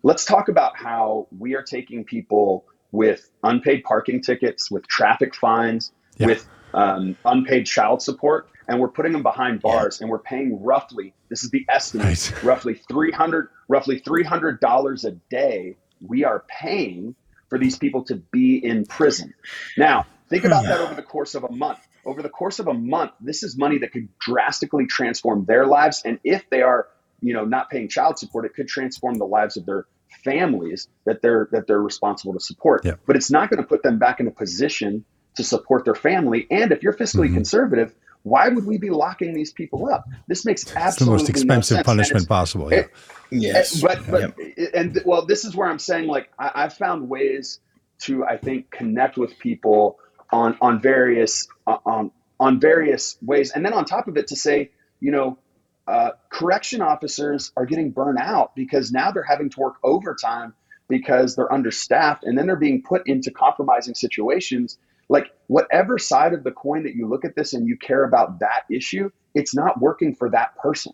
Let's talk about how we are taking people with unpaid parking tickets, with traffic fines, yeah. with um, unpaid child support, and we're putting them behind bars, yeah. and we're paying roughly. This is the estimate. Nice. Roughly three hundred, roughly three hundred dollars a day. We are paying for these people to be in prison. Now, think about that over the course of a month. Over the course of a month, this is money that could drastically transform their lives, and if they are, you know, not paying child support, it could transform the lives of their families that they're that they're responsible to support. Yeah. But it's not going to put them back in a position to support their family. And if you're fiscally mm-hmm. conservative, why would we be locking these people up? This makes absolutely it's the most expensive no punishment possible. Yeah. It, yes. But but yep. and well, this is where I'm saying like I, I've found ways to I think connect with people on on various uh, on on various ways, and then on top of it to say, you know, uh, correction officers are getting burnt out because now they're having to work overtime because they're understaffed and then they're being put into compromising situations. Like whatever side of the coin that you look at this and you care about that issue it's not working for that person.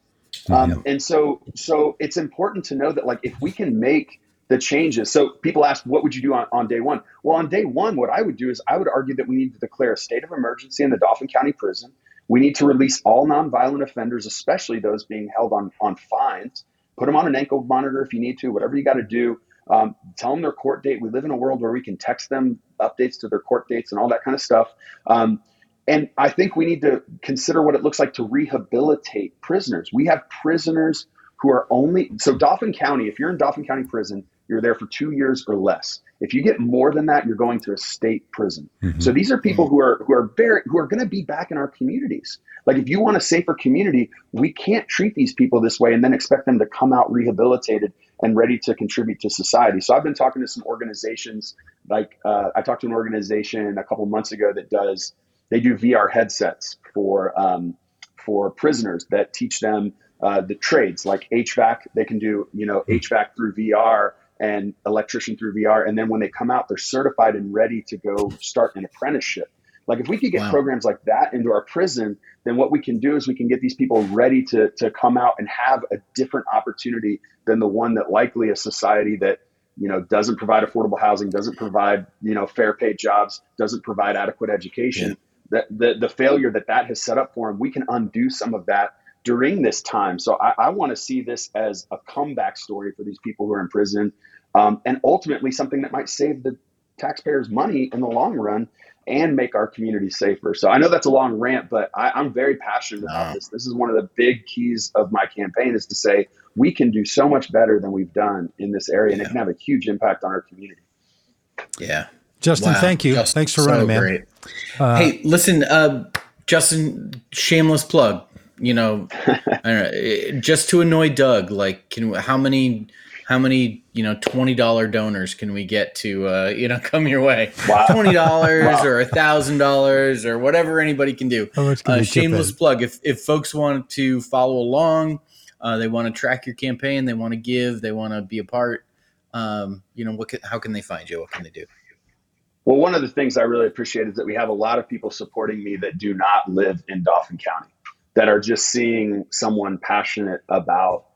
Um, and so so it's important to know that like if we can make the changes so people ask what would you do on, on day one well on day one what i would do is i would argue that we need to declare a state of emergency in the dauphin county prison we need to release all nonviolent offenders, especially those being held on, on fines. Put them on an ankle monitor if you need to, whatever you got to do. Um, tell them their court date. We live in a world where we can text them updates to their court dates and all that kind of stuff. Um, and I think we need to consider what it looks like to rehabilitate prisoners. We have prisoners who are only so Dauphin County. If you're in Dauphin County Prison, you're there for two years or less. If you get more than that, you're going to a state prison. Mm-hmm. So these are people who are who are very who are going to be back in our communities. Like if you want a safer community, we can't treat these people this way and then expect them to come out rehabilitated and ready to contribute to society. So I've been talking to some organizations. Like uh, I talked to an organization a couple months ago that does they do VR headsets for um, for prisoners that teach them uh, the trades like HVAC. They can do you know HVAC through VR and electrician through VR. And then when they come out, they're certified and ready to go start an apprenticeship. Like if we could get wow. programs like that into our prison, then what we can do is we can get these people ready to, to come out and have a different opportunity than the one that likely a society that you know doesn't provide affordable housing, doesn't provide you know fair paid jobs, doesn't provide adequate education. Yeah. That the the failure that that has set up for them, we can undo some of that during this time. So I, I want to see this as a comeback story for these people who are in prison, um, and ultimately something that might save the taxpayers money in the long run and make our community safer. So I know that's a long rant, but I, am very passionate about this. This is one of the big keys of my campaign is to say we can do so much better than we've done in this area, yeah. and it can have a huge impact on our community. Yeah. Justin, wow. thank you. Justin, Thanks for so running, man. Uh, hey, listen, uh, Justin, shameless plug you know, know, just to annoy Doug, like, can how many how many you know twenty dollar donors can we get to uh, you know come your way? Wow. Twenty dollars wow. or a thousand dollars or whatever anybody can do. Can uh, shameless plug. If if folks want to follow along, uh, they want to track your campaign, they want to give, they want to be a part. Um, you know, what? Can, how can they find you? What can they do? Well, one of the things I really appreciate is that we have a lot of people supporting me that do not live in Dauphin County, that are just seeing someone passionate about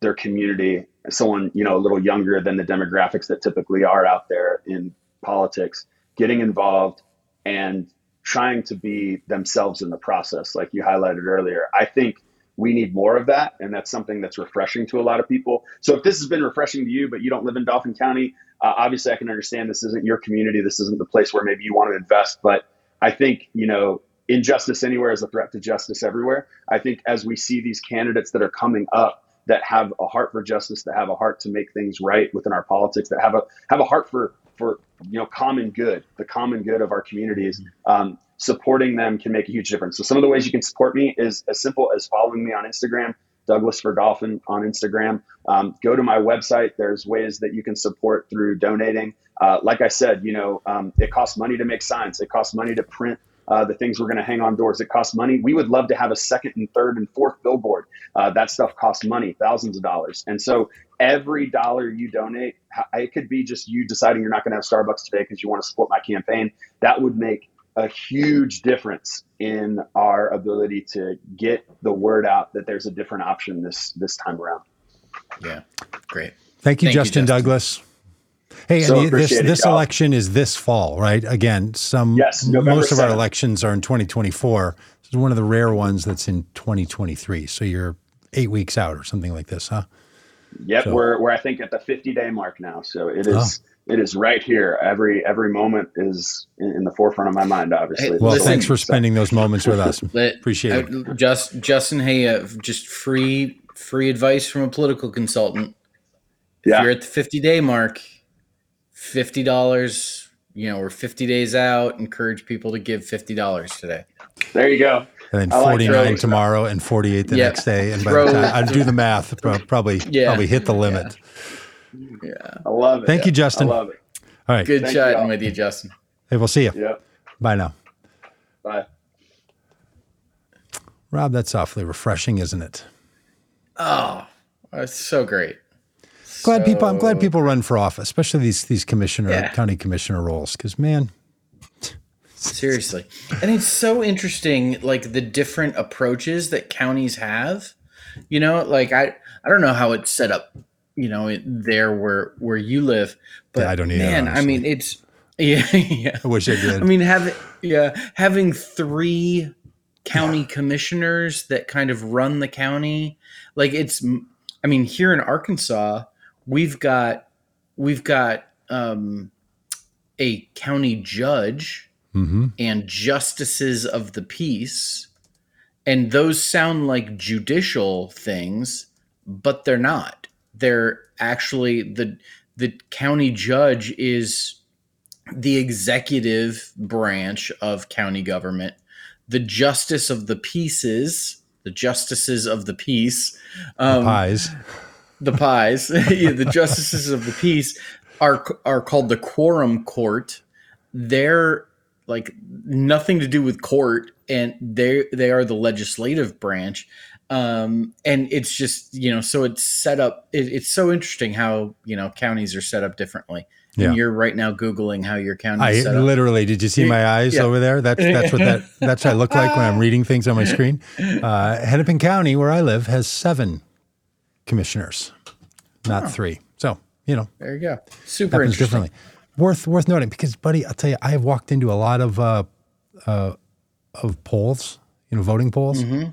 their community, someone you know a little younger than the demographics that typically are out there in politics, getting involved and trying to be themselves in the process, like you highlighted earlier. I think we need more of that, and that's something that's refreshing to a lot of people. So if this has been refreshing to you, but you don't live in Dauphin County, uh, obviously I can understand this isn't your community, this isn't the place where maybe you want to invest, but I think you know injustice anywhere is a threat to justice everywhere. I think as we see these candidates that are coming up that have a heart for justice, that have a heart to make things right within our politics, that have a have a heart for for you know common good, the common good of our communities. Um, supporting them can make a huge difference. So some of the ways you can support me is as simple as following me on Instagram, Douglas for Dauphin on Instagram. Um, go to my website. There's ways that you can support through donating. Uh, like I said, you know, um, it costs money to make signs. It costs money to print uh, the things we're going to hang on doors. It costs money. We would love to have a second and third and fourth billboard. Uh, that stuff costs money, thousands of dollars. And so every dollar you donate, it could be just you deciding you're not going to have Starbucks today because you want to support my campaign. That would make a huge difference in our ability to get the word out that there's a different option this this time around. Yeah, great. Thank you, Thank Justin, you, Justin Douglas. Hey, so this this election is this fall, right? Again, some yes, most of our elections are in 2024. This is one of the rare ones that's in 2023. So you're eight weeks out or something like this, huh? Yep, so. we're we're I think at the 50 day mark now. So it is. Oh it is right here. Every every moment is in, in the forefront of my mind. Obviously. Hey, well, listen, thanks for spending those moments with us. Appreciate it. Uh, just Justin, hey, uh, just free free advice from a political consultant. Yeah. If you're at the 50 day mark, fifty dollars. You know, we're 50 days out. Encourage people to give fifty dollars today. There you go. And then 49 like tomorrow and 48 the next day. And by the time I do the math, probably yeah. probably hit the limit. Yeah. Yeah. I love it. Thank you, Justin. I love it. All right. Good Thank chatting with you, Justin. Hey, we'll see you. Yeah. Bye now. Bye. Robb, that's awfully refreshing, isn't it? Oh, it's so great. Glad so... people. I'm glad people run for office, especially these these commissioner, yeah. county commissioner roles, because man, seriously, and it's so interesting, like the different approaches that counties have. You know, like I I don't know how it's set up you know there where where you live but yeah, i don't either, man honestly. i mean it's yeah yeah i wish i did i mean having yeah having three county yeah. commissioners that kind of run the county like it's i mean here in arkansas we've got we've got um a county judge mm-hmm. and justices of the peace and those sound like judicial things but they're not they're actually the the county judge is the executive branch of county government. The justice of the pieces, the justices of the peace, um, the pies, the pies, yeah, the justices of the peace are are called the quorum court. They're like nothing to do with court, and they they are the legislative branch um, and it's just you know so it's set up it, it's so interesting how you know counties are set up differently. yeah. And you're right now googling how your county I literally did you see my eyes yeah. over there that's that's what that that's what I look like when I'm reading things on my screen uh, Hennepin County where I live has seven commissioners not oh. three so you know there you go super interesting differently worth worth noting because buddy I'll tell you I have walked into a lot of uh, uh, of polls you know voting polls mm-hmm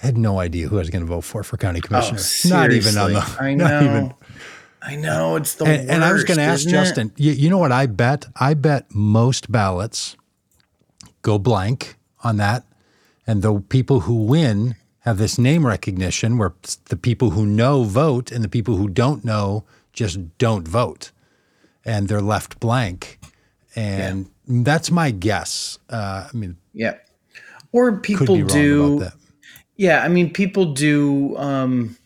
had no idea who I was going to vote for for county commissioner. Oh, not even on the. I know. Even, I know it's the and, worst, and I was going to ask Justin. You, you know what I bet? I bet most ballots go blank on that, and the people who win have this name recognition where the people who know vote and the people who don't know just don't vote, and they're left blank. And yeah. that's my guess. Uh, I mean, yeah. Or people do yeah, I mean, people do, um,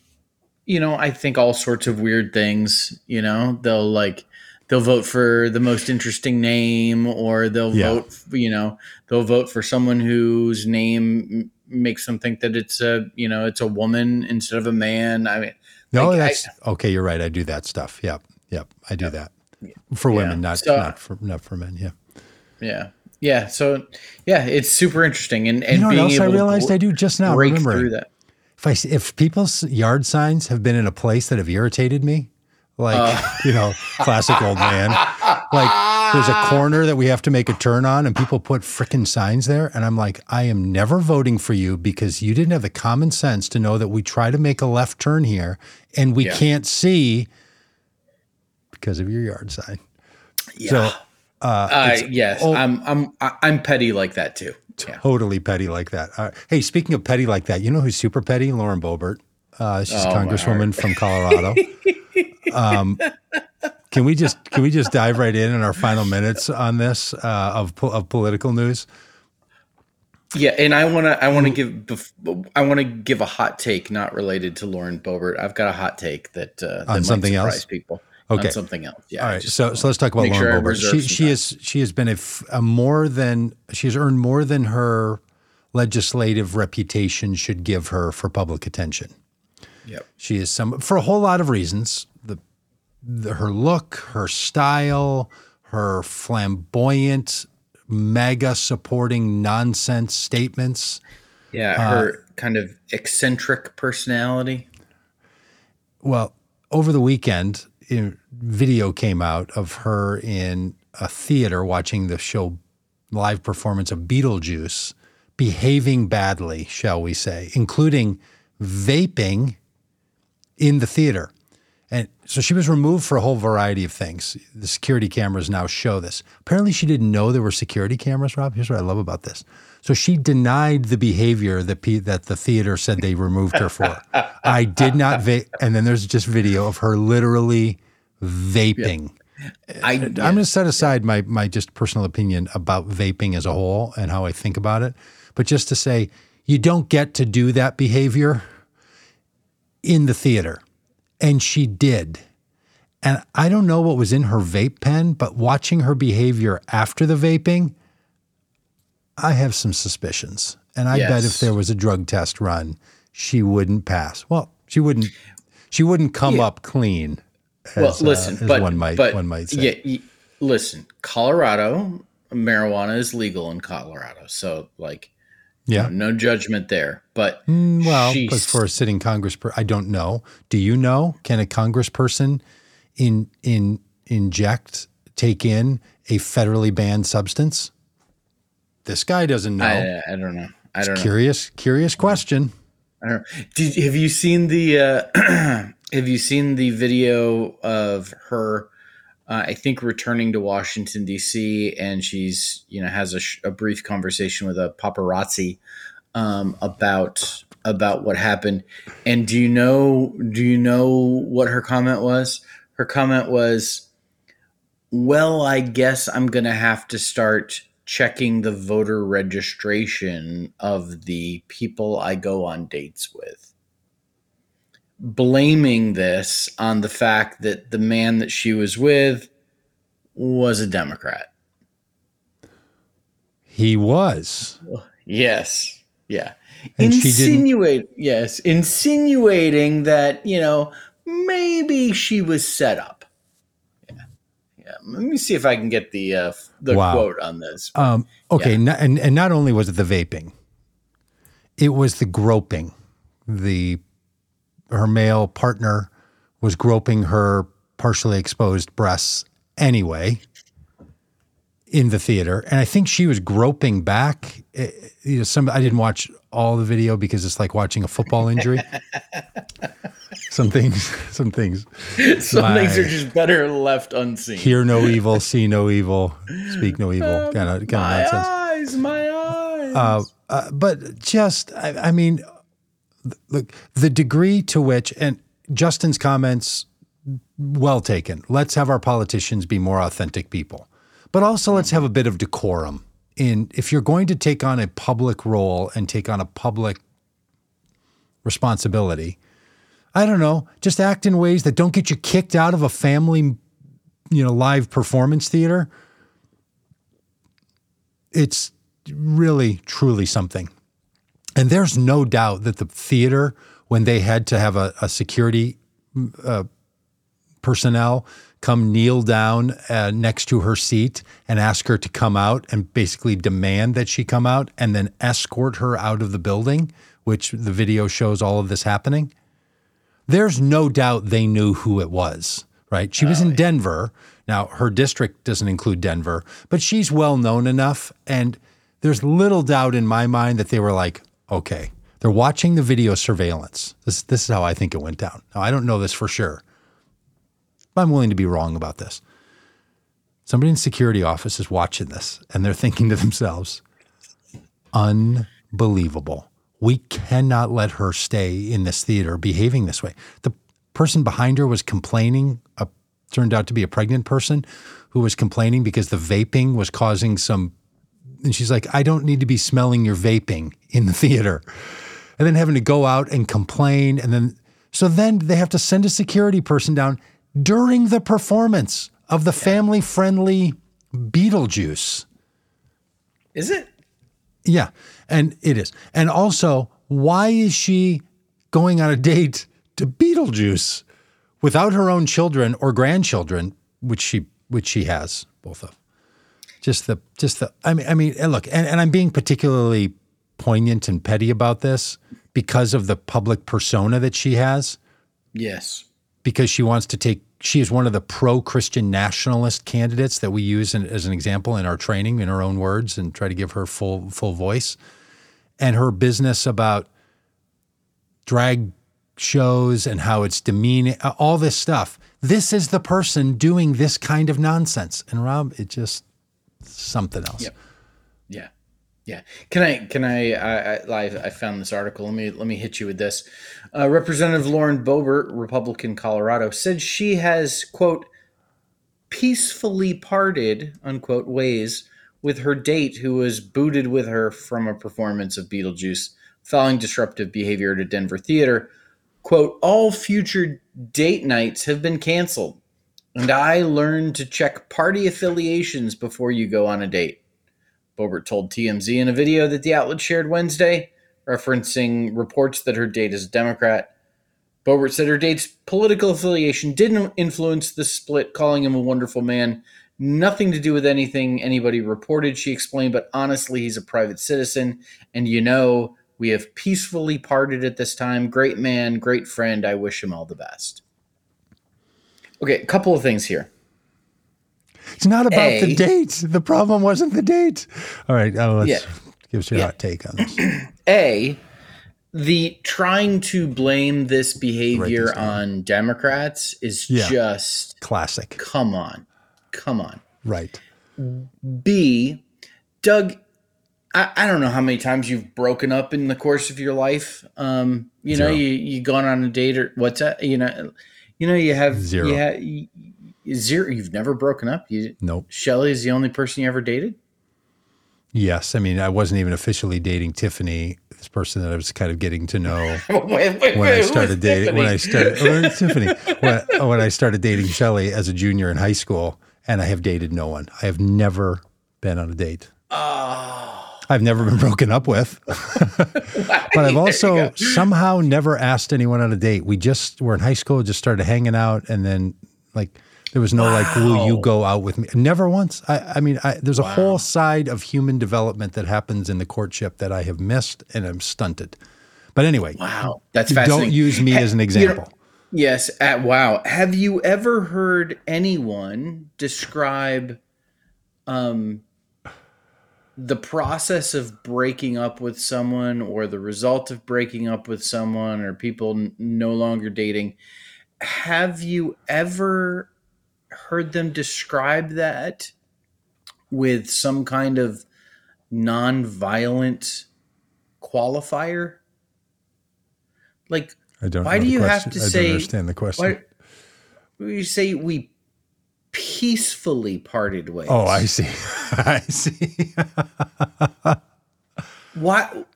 you know, I think all sorts of weird things. You know, they'll like they'll vote for the most interesting name, or they'll yeah. vote, you know, they'll vote for someone whose name makes them think that it's a, you know, it's a woman instead of a man. I mean, no, like, that's I, okay. You're right. I do that stuff. Yep, yep. I do that. for Yeah. women, not So- not for not for men. Yeah. Yeah. Yeah. So yeah, it's super interesting. And, and You know what being else I able to realized I do just now? break Remember, through that. if I if people's yard signs have been in a place that have irritated me, like Uh. you know, classic old man, like there's a corner that we have to make a turn on, and people put freaking signs there, and I'm like, I am never voting for you because you didn't have the common sense to know that we try to make a left turn here and we Yeah. can't see because of your yard sign. Yeah. So uh, yes, oh. I'm I'm I- I'm petty like that too. Yeah. totally petty like that. Uh, hey, speaking of petty like that, you know who's super petty? Lauren Boebert. Uh, she's a Oh, my congresswoman from Colorado. um, can we just can we just dive right in in our final minutes on this uh, of po- of political news? Yeah, and I want to I want to give I want to give a hot take not related to Lauren Boebert. I've got a hot take that uh, that On something surprise else? people. Okay. On something else. Yeah. All right, so so let's talk about Lauren sure Boebert. She she is she has been a, f- a more than she has earned more than her legislative reputation should give her for public attention. Yep. She is some for a whole lot of reasons. Her look, her style, her flamboyant, mega supporting nonsense statements. Yeah, Uh, her kind of eccentric personality. Well, over the weekend, a video came out of her in a theater watching the show live performance of Beetlejuice, behaving badly, shall we say, including vaping in the theater. And so she was removed for a whole variety of things. The security cameras now show this. Apparently, she didn't know there were security cameras, Robb. Here's what I love about this. So she denied the behavior that pe- that the theater said they removed her for. I did not vape. And then there's just video of her literally vaping. I I'm going to set aside my my just personal opinion about vaping as a whole and how I think about it, but just to say you don't get to do that behavior in the theater, and she did. And I don't know what was in her vape pen, but watching her behavior after the vaping, I have some suspicions. And I bet if there was a drug test run, she wouldn't pass. Well, she wouldn't. She wouldn't come Yeah. up clean. well, as, uh, listen, as but one might but one might say. yeah, y- listen, Colorado marijuana is legal in Colorado, so like, Yeah. no judgment there. But Mm, Well, but for a sitting congressperson, I don't know. Do you know? Can a congressperson in in inject take in a federally banned substance? This guy doesn't know. I, I don't know. I don't know. curious, curious question. I don't know. Did have you seen the uh, have you seen the video of her? Uh, I think returning to Washington D.C. and she's you know has a, sh- a brief conversation with a paparazzi um, about about what happened. And do you know do you know what her comment was? Her comment was, "Well, I guess I'm going to have to start." checking the voter registration of the people I go on dates with. Blaming this on the fact that the man that she was with was a Democrat. He was. Yes. Yeah. And Insinuate yes, insinuating that, you know, maybe she was set up. Yeah. Yeah. Let me see if I can get the uh, the Wow. quote on this. Um, okay, Yeah. and and not only was it the vaping, it was the groping. The her male partner was groping her partially exposed breasts anyway in the theater, and I think she was groping back. Eh, you know, some I didn't watch all the video because it's like watching a football injury. some things, some things. Some things are just better left unseen. Hear no evil, see no evil, speak no evil. Kind of, kind of my nonsense. eyes, my eyes. Uh, uh, but just, I, I mean, look, the degree to which, and Justin's comments, well taken. Let's have our politicians be more authentic people, but also let's have a bit of decorum. In if you're going to take on a public role and take on a public responsibility, I don't know, just act in ways that don't get you kicked out of a family, you know, live performance theater. It's really, truly something. And there's no doubt that the theater, when they had to have a, a security uh, personnel come kneel down uh, next to her seat and ask her to come out and basically demand that she come out and then escort her out of the building, which the video shows all of this happening. There's no doubt they knew who it was, right? She was in Denver. Now, her district doesn't include Denver, but she's well known enough. And there's little doubt in my mind that they were like, okay, they're watching the video surveillance. This, this is how I think it went down. Now, I don't know this for sure, but I'm willing to be wrong about this. Somebody in security office is watching this and they're thinking to themselves, unbelievable. We cannot let her stay in this theater behaving this way. The person behind her was complaining, turned out to be a pregnant person who was complaining because the vaping was causing some. And she's like, I don't need to be smelling your vaping in the theater. And then having to go out and complain. And then, so then they have to send a security person down during the performance of the family friendly Beetlejuice. Is it? Yeah, and it is. And also, why is she going on a date to Beetlejuice without her own children or grandchildren, which she which she has both of? Just the just the I mean I mean look, and, and I'm being particularly poignant and petty about this because of the public persona that she has, Yes. because she wants to take she is one of the pro-Christian nationalist candidates that we use in, as an example in our training in her own words and try to give her full full voice. And her business about drag shows and how it's demeaning, all this stuff. This is the person doing this kind of nonsense. And Robb, it just something else. Yep. Yeah. Yeah. Can I, can I, I, I, I found this article. Let me, let me hit you with this. Uh, Representative Lauren Boebert, Republican Colorado, said she has, quote, peacefully parted, unquote, ways with her date who was booted with her from a performance of Beetlejuice following disruptive behavior at a Denver theater. Quote, all future date nights have been canceled. And I learned to check party affiliations before you go on a date. Boebert told TMZ in a video that the outlet shared Wednesday, referencing reports that her date is a Democrat. Boebert said her date's political affiliation didn't influence the split, calling him a wonderful man. Nothing to do with anything anybody reported, she explained, but honestly, he's a private citizen. And you know, we have peacefully parted at this time. Great man, great friend. I wish him all the best. Okay, a couple of things here. It's not about A- the date. The problem wasn't the date. All right, uh, let's Yeah. give us your Yeah. hot take on this. A, the trying to blame this behavior on Democrats is Yeah. just Classic. come on. Come on. Right. B, Doug, I, I don't know how many times you've broken up in the course of your life. Um, you know, Zero. you you gone on a date or what's that? You know, you know, you have Zero. You have, you, zero. You've never broken up. You Nope. Shelly is the only person you ever dated. Yes. I mean, I wasn't even officially dating Tiffany, this person that I was kind of getting to know wait, wait, when I wait, started dating. When I started, oh, Tiffany. When, when I started dating Shelly as a junior in high school, and I have dated no one. I have never been on a date. Oh, I've never been broken up with, but I've also somehow never asked anyone on a date. We just were in high school, just started hanging out, and then like there was no like, will you go out with me? Never once. I, I mean, I, there's a whole side of human development that happens in the courtship that I have missed and I'm stunted. But anyway, wow, that's fascinating. don't use me as an you know- example. Yes. At, wow. Have you ever heard anyone describe um, the process of breaking up with someone or the result of breaking up with someone or people n- no longer dating? Have you ever heard them describe that with some kind of non-violent qualifier? Like I don't. Why do you have question. to I don't say- understand the question. Why you say we peacefully parted ways? Oh, I see. I see. what?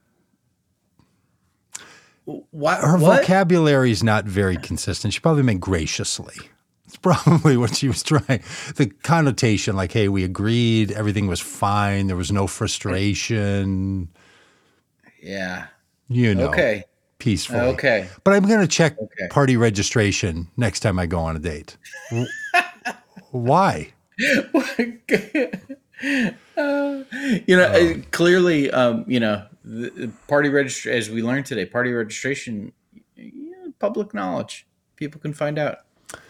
Why? Her what? vocabulary is not very consistent. She probably meant graciously. It's probably what she was trying. The connotation, like, hey, we agreed, everything was fine, there was no frustration, Yeah. you know, Okay. peacefully. Okay. But I'm going to check Okay. party registration next time I go on a date. Why? Uh, you know, uh, clearly, um, you know, the party register as we learned today, party registration, public knowledge. People can find out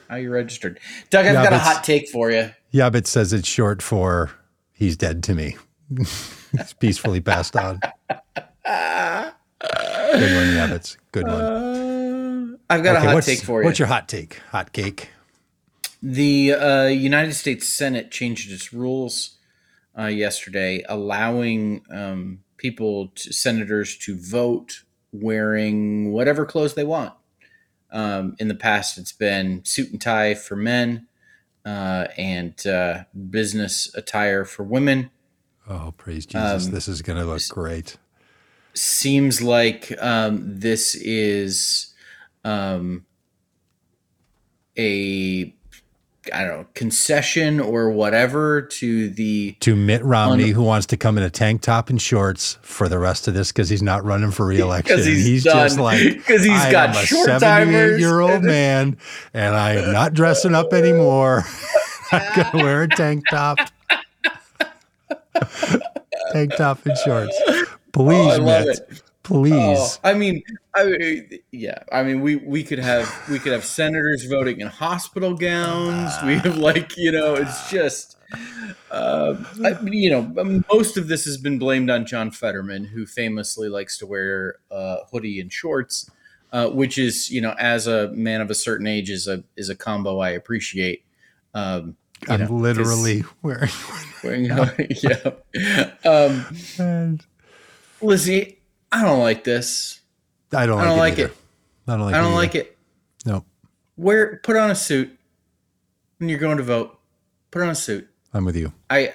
how you're registered. Doug, I've got a hot take for you. Yeah, but says it's short for he's dead to me. he's peacefully passed on. Good one, Yabbits. Good one. Uh, I've got okay, a hot take for you. What's your hot take? Hot cake. The uh, United States Senate changed its rules uh, yesterday, allowing um, people, to, senators, to vote wearing whatever clothes they want. Um, in the past, it's been suit and tie for men uh, and uh, business attire for women. Oh, praise Jesus! Um, this is going to look great. Seems like um, this is um, a I don't know, concession or whatever to the to Mitt Romney, un- who wants to come in a tank top and shorts for the rest of this because he's not running for reelection. he's, he's just like because he's I got am a short timers. Year old man, and I am not dressing up anymore. I'm gonna wear a tank top, tank top and shorts. Oh, Please, oh, Mitt. It. Please. Oh, I mean, I yeah. I mean, we we could have we could have senators voting in hospital gowns. We have like you know, it's just. Uh, I, you know, most of this has been blamed on John Fetterman, who famously likes to wear a hoodie and shorts, uh, which is, you know, as a man of a certain age, is a is a combo I appreciate. Um, I'm know, literally wearing, wearing yeah. Um, and, Lizzie, I don't like this. I don't. I don't like, it, like it. I don't like. It. I don't it like it. No. Wear put on a suit when you're going to vote. Put on a suit. I'm with you. I,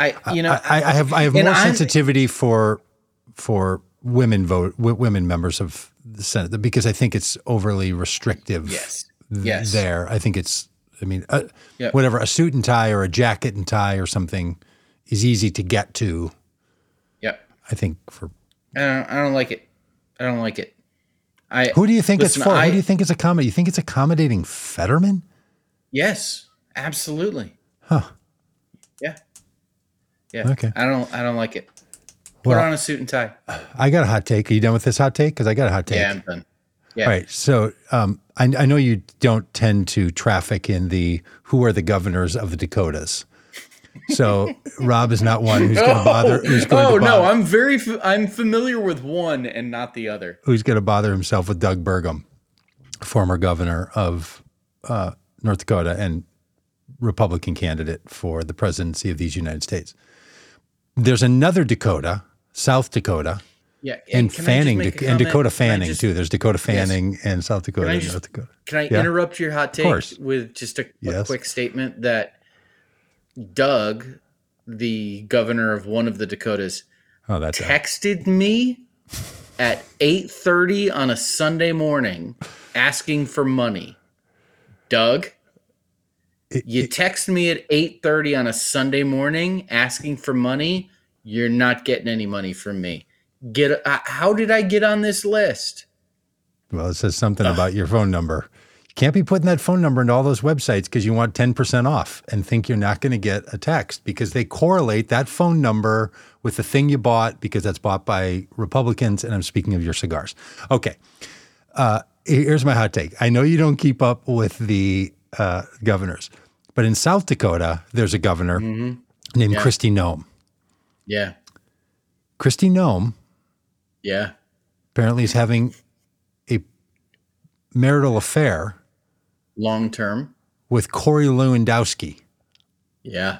I, you know, I, I have I have more sensitivity for for women vote women members of the Senate because I think it's overly restrictive. Yes. Yes. There, I think it's. I mean, uh, yep. whatever a suit and tie or a jacket and tie or something is easy to get to. Yep. I think for I don't, I don't like it. I don't like it. I Who do you think listen, it's for? I, Who do you think it's accommodating? You think it's accommodating Fetterman? Yes, absolutely. Huh. Yeah. Yeah. Okay. I don't I don't like it. Put well, on a suit and tie. I got a hot take. Are you done with this hot take? Because I got a hot take. Yeah, I'm done. Yeah. All right. So um, I, I know you don't tend to traffic in the who are the governors of the Dakotas. So Robb is not one who's going to bother. Who's going oh to bother, no, I'm very I'm familiar with one and not the other. Who's going to bother himself with Doug Burgum, former governor of uh, North Dakota and Republican candidate for the presidency of these United States. There's another Dakota, South Dakota. Yeah, and Fanning and Dakota Fanning just, too. There's Dakota Fanning yes. and South Dakota and North Dakota. Can I yeah. interrupt your hot take with just a, yes. a quick statement that Doug, the governor of one of the Dakotas, oh, that's texted me at 8:30 on a Sunday morning asking for money. Doug, it, you it, text me at 8:30 on a Sunday morning asking for money, you're not getting any money from me. Get uh, how did I get on this list? Well, it says something Ugh. about your phone number. Can't be putting that phone number into all those websites because you want 10% off and think you're not going to get a text because they correlate that phone number with the thing you bought because that's bought by Republicans. And I'm speaking of your cigars. Okay. Uh, here's my hot take. I know you don't keep up with the uh, governors, but in South Dakota, there's a governor mm-hmm. named yeah. Kristi Noem. Yeah. Kristi Noem. Yeah. Apparently is having a marital affair long term with Corey Lewandowski. Yeah.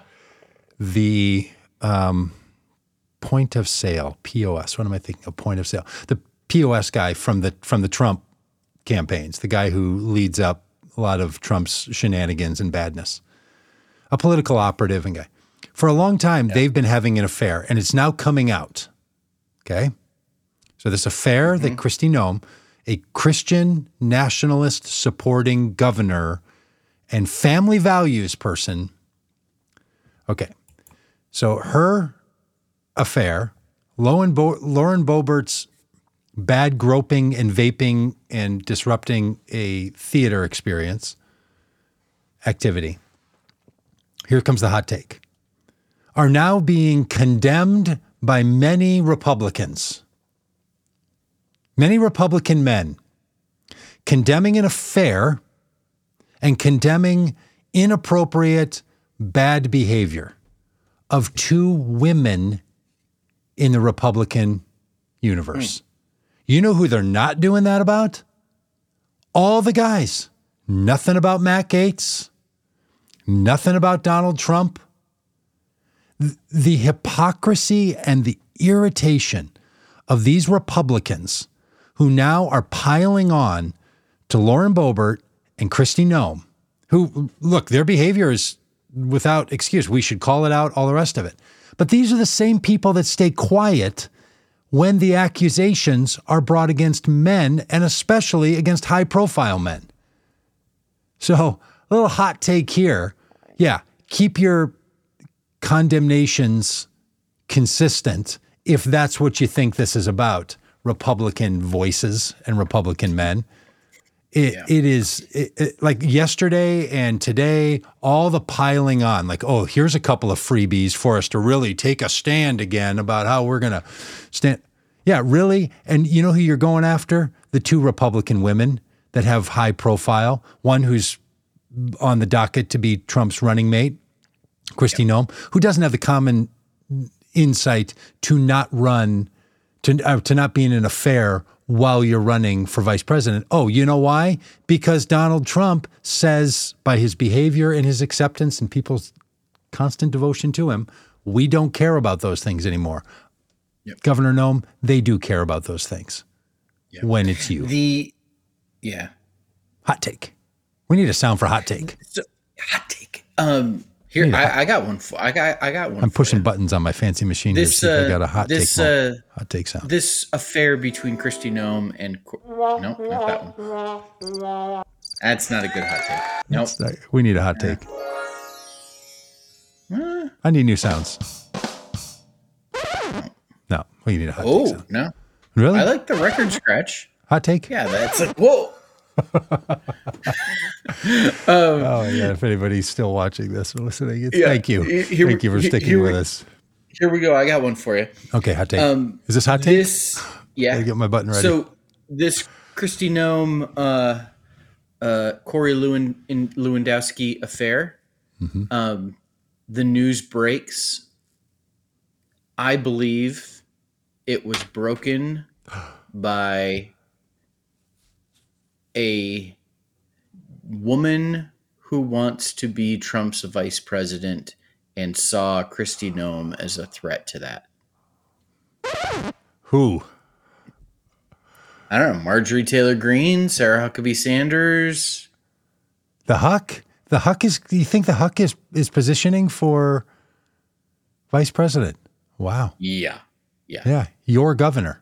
The um, point of sale, POS. What am I thinking of? Point of sale. The POS guy from the from the Trump campaigns, the guy who leads up a lot of Trump's shenanigans and badness. A political operative and guy. For a long time, yeah. they've been having an affair, and it's now coming out. Okay. So this affair mm-hmm. that Kristi Noem a Christian nationalist supporting governor and family values person. Okay. So her affair, Lauren, Bo- Lauren Boebert's bad groping and vaping and disrupting a theater experience activity. here comes the hot take, are now being condemned by many Republicans. Many Republican men condemning an affair and condemning inappropriate, bad behavior of two women in the Republican universe. Hmm. You know who they're not doing that about? All the guys. Nothing about Matt Gaetz, nothing about Donald Trump. The hypocrisy and the irritation of these Republicans who now are piling on to Lauren Boebert and Kristi Noem, who, look, their behavior is without excuse. We should call it out, all the rest of it. But these are the same people that stay quiet when the accusations are brought against men and especially against high profile men. So, a little hot take here. Yeah, keep your condemnations consistent if that's what you think this is about Republican voices and Republican men. It, yeah. it is it, it, like yesterday and today, all the piling on, like, oh, here's a couple of freebies for us to really take a stand again about how we're going to stand. Yeah, really? And you know who you're going after? The two Republican women that have high profile. One who's on the docket to be Trump's running mate, Kristi yep. Noem, who doesn't have the common insight to not run, to, uh, to not be in an affair while you're running for vice president. Oh, you know why? Because Donald Trump says by his behavior and his acceptance and people's constant devotion to him, we don't care about those things anymore. Yep. Governor Noem, they do care about those things yep. when it's you. The yeah. Hot take. We need a sound for hot take. So, hot take. Um here, I, I, got one. For, I got. I got one. I'm pushing you. buttons on my fancy machine. This, here, uh, I got a hot this, take. Uh, hot take sound. This affair between Kristi Noem and no, not that one. That's not a good hot take. No, nope. we need a hot take. Uh, I need new sounds. No, we need a hot oh, take. Oh no, really? I like the record scratch. Hot take. Yeah, that's like whoa. um, oh yeah! If anybody's still watching this or listening, yeah, thank you, here, thank you for sticking here, with us. Here we go. I got one for you. Okay, hot take. Um, Is this hot take? This, yeah. Get my button ready. So this Kristi Noem, uh, uh, Corey Lewin, Lewandowski affair. Mm-hmm. Um, the news breaks. I believe it was broken by a woman who wants to be Trump's vice president and saw Kristi Noem as a threat to that. Who? I don't know. Marjorie Taylor Greene, Sarah Huckabee Sanders. The Huck? The Huck is. Do you think the Huck is is positioning for vice president? Wow. Yeah. Yeah. Yeah. Your governor.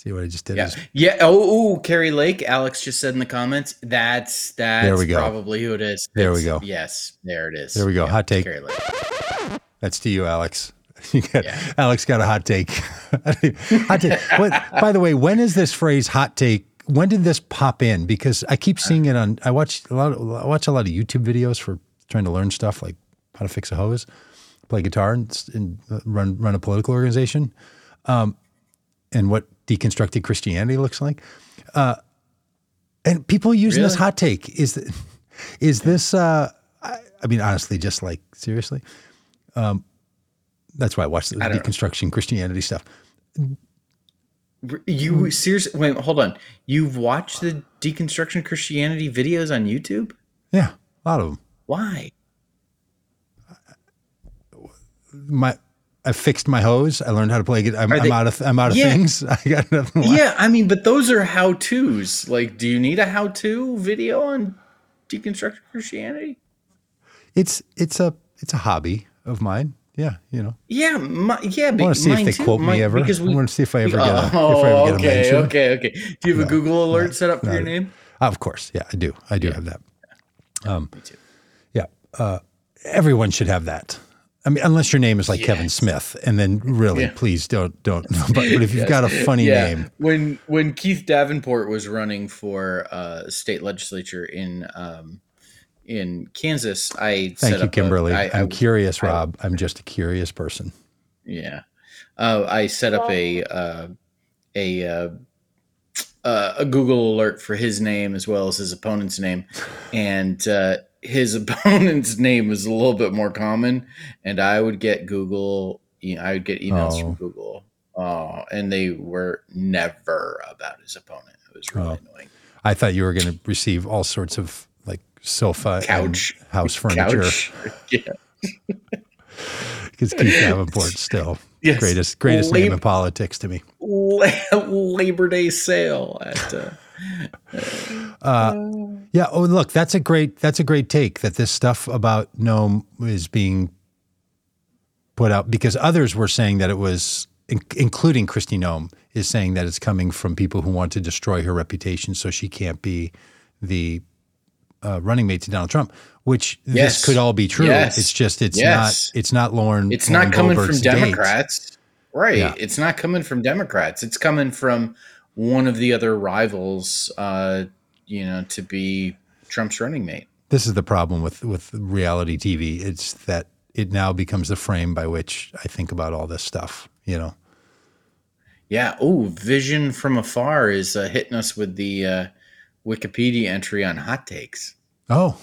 See what I just did? Yeah. Yeah. Oh, ooh, Kari Lake. Alex just said in the comments. That's that's there we go. probably who it is. There we go. Yes, there it is. There we go. Yeah, hot take. Kari Lake. That's to you, Alex. You got, yeah. Alex got a hot take. hot take. What, by the way, when is this phrase "hot take"? When did this pop in? Because I keep seeing it on. I watch a lot. Of, I watch a lot of YouTube videos for trying to learn stuff like how to fix a hose, play guitar, and, and run run a political organization. Um, and what deconstructed Christianity looks like. Uh, and people using really? this hot take is is this? Uh, I, I, mean, honestly, just like seriously, um, that's why I watch the deconstruction know. Christianity stuff. You seriously? Wait, hold on. You've watched the deconstruction Christianity videos on YouTube? Yeah, a lot of them. Why? My I fixed my hose. I learned how to play. I'm, I'm out of I'm out of yeah, things. I got nothing. Left. Yeah, I mean, but those are how tos. Like, do you need a how to video on deconstructing Christianity? It's it's a it's a hobby of mine. Yeah, you know. Yeah, my, yeah. I want to see if they too. quote me ever. Because we, I want to see if I ever get a. Oh, I ever okay, get a okay, okay. Do you have no, a Google alert no, set up for no, your name? Of course, yeah, I do. I do yeah. have that. Um, me too. Yeah, uh, everyone should have that. I mean, unless your name is like yes. Kevin Smith, and then really, yeah. please don't don't. But, but if you've yes. got a funny yeah. name, when when Keith Davenport was running for uh, state legislature in um, in Kansas, I Thank set you, up Kimberly. I- I, I- am curious, I- Robb. I'm just a curious person. Yeah, uh, I set up a uh, a uh, uh, a Google alert for his name as well as his opponent's name, and uh, his opponent's name is a little bit more common, and I would get Google. I would get emails Oh. from Google, uh, and they were never about his opponent. It was really Oh. annoying. I thought you were going to receive all sorts of like sofa Couch. house furniture Couch. yeah. because Keith Davenport still Yes. greatest greatest Lab- name in politics to me. La- Labor Day sale at. Uh, Yeah. Oh, look, that's a great that's a great take that this stuff about Noem is being put out because others were saying that it was, in, including Kristi Noem, is saying that it's coming from people who want to destroy her reputation so she can't be the uh, running mate to Donald Trump. Which Yes. this could all be true. Yes. It's just it's Yes. not it's not Lauren. it's Lauren not coming Goldberg's from date. Democrats, right? Yeah. It's not coming from Democrats. It's coming from one of the other rivals. Uh, you know, to be Trump's running mate. This is the problem with with reality TV. It's that it now becomes the frame by which I think about all this stuff. You know. Yeah. Oh, Vision from Afar is uh, hitting us with the uh, Wikipedia entry on hot takes. Oh,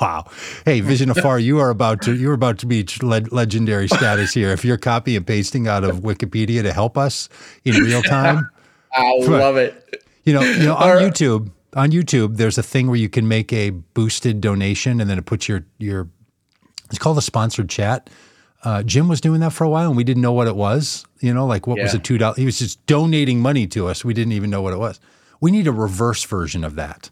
wow! Hey, Vision Afar, you are about to you are about to be le- legendary status here. If you're copy and pasting out of Wikipedia to help us in real time, I love it. you know, you know, on right. YouTube, on YouTube, there's a thing where you can make a boosted donation, and then it puts your your. It's called a sponsored chat. Uh, Jim was doing that for a while, and we didn't know what it was. You know, like what was Yeah. a two dollar? He was just donating money to us. We didn't even know what it was. We need a reverse version of that.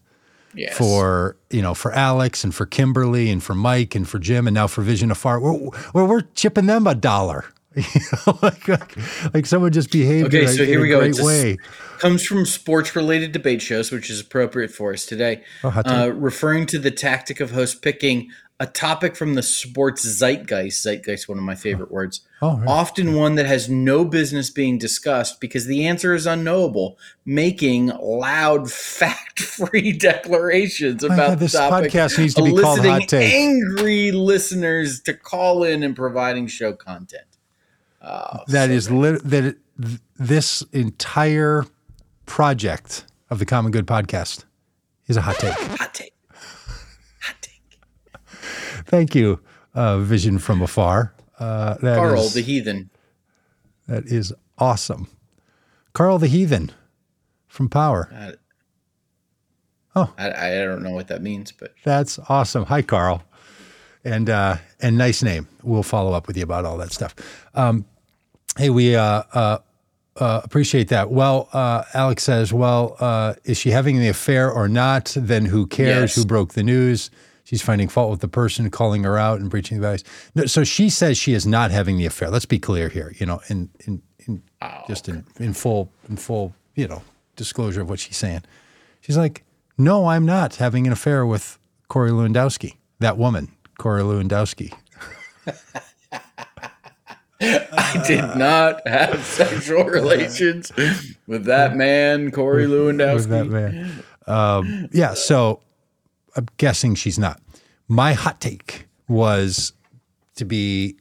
Yes. for you know for Alex and for Kimberly and for Mike and for Jim and now for Vision Afar. We're we're, we're chipping them a dollar. Like, like like someone just behaved Okay, in a, so here we go. great It's a s- way. comes from sports related debate shows, which is appropriate for us today. Oh, uh, referring to the tactic of host picking a topic from the sports zeitgeist, zeitgeist, one of my favorite words, Oh, right. often one that has no business being discussed because the answer is unknowable, making loud, fact free declarations about God, this the topic, podcast needs to be called Hot Take. angry listeners to call in and providing show content. Oh, That so is lit- that it, th- this entire project of the Common Good podcast is a hot take. hot take. Hot take. Thank you, uh, Vision from Afar. Uh, that Carl is- the heathen. that is awesome. Carl the Heathen from Power. Uh, Oh. I, I don't know what that means, but That's awesome. Hi, Carl. And uh, and nice name. We'll follow up with you about all that stuff. Um, hey, we uh, uh, uh, appreciate that. Well, uh, Alex says, well, uh, is she having the affair or not? Then who cares? Yes. Who broke the news? She's finding fault with the person calling her out and breaching the values. No, so she says she is not having the affair. Let's be clear here. You know, in in, in just in, in full in full you know disclosure of what she's saying. She's like, no, I'm not having an affair with Corey Lewandowski. That woman, Corey Lewandowski. I did not have sexual relations with that man, Corey Lewandowski. was that man. Um, yeah, so I'm guessing she's not. My hot take was to be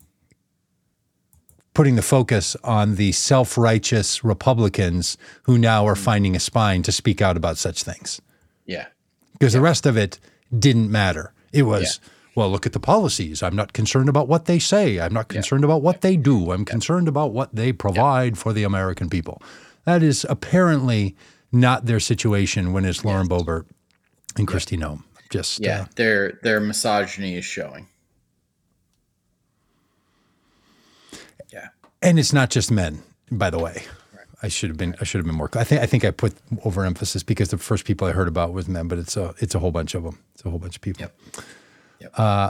putting the focus on the self righteous Republicans who now are finding a spine to speak out about such things. Yeah. Because the rest of it didn't matter. It was, well, look at the policies. I'm not concerned about what they say. I'm not concerned about what they do. I'm concerned about what they provide for the American people. That is apparently not their situation when it's Lauren Boebert and Kristi Noem. Just Yeah. uh, Their their misogyny is showing. Yeah. and it's not just men, by the way. I should have been I should have been more. I think I think I put overemphasis because the first people I heard about was men, but it's a it's a whole bunch of them. It's a whole bunch of people. Yep. Yep. Uh,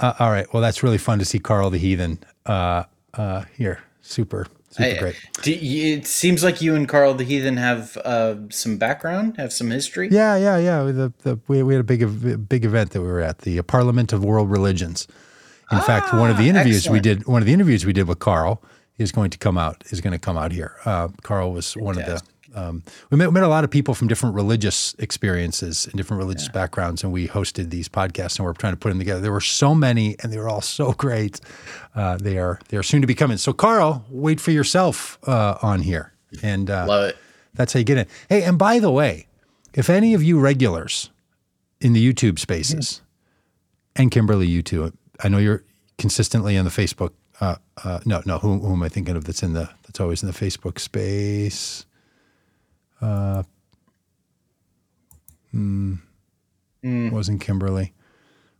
all right. Well, that's really fun to see Carl the Heathen uh, uh, here. Super, super I- great. You, it seems like you and Carl the Heathen have uh, some background, have some history. Yeah, yeah, yeah. The, the, we, we had a big big event that we were at the Parliament of World Religions. In fact, one of the Ah, interviews we did one of the interviews we did with Carl is going to come out is going to come out here. Uh, Carl was one of the um, we met, met a lot of people from different religious experiences and different religious yeah. backgrounds, and we hosted these podcasts and we're trying to put them together. There were so many, and they were all so great. Uh, they are they are soon to be coming. So, Carl, wait for yourself uh, on here, and uh, love it. That's how you get in. Hey, and by the way, if any of you regulars in the YouTube spaces, mm-hmm. and Kimberly, you too, I know you're consistently in the Facebook. Uh, uh, no, no. Who, who, am I thinking of? That's in the that's always in the Facebook space. Uh, hmm, mm. wasn't Kimberly.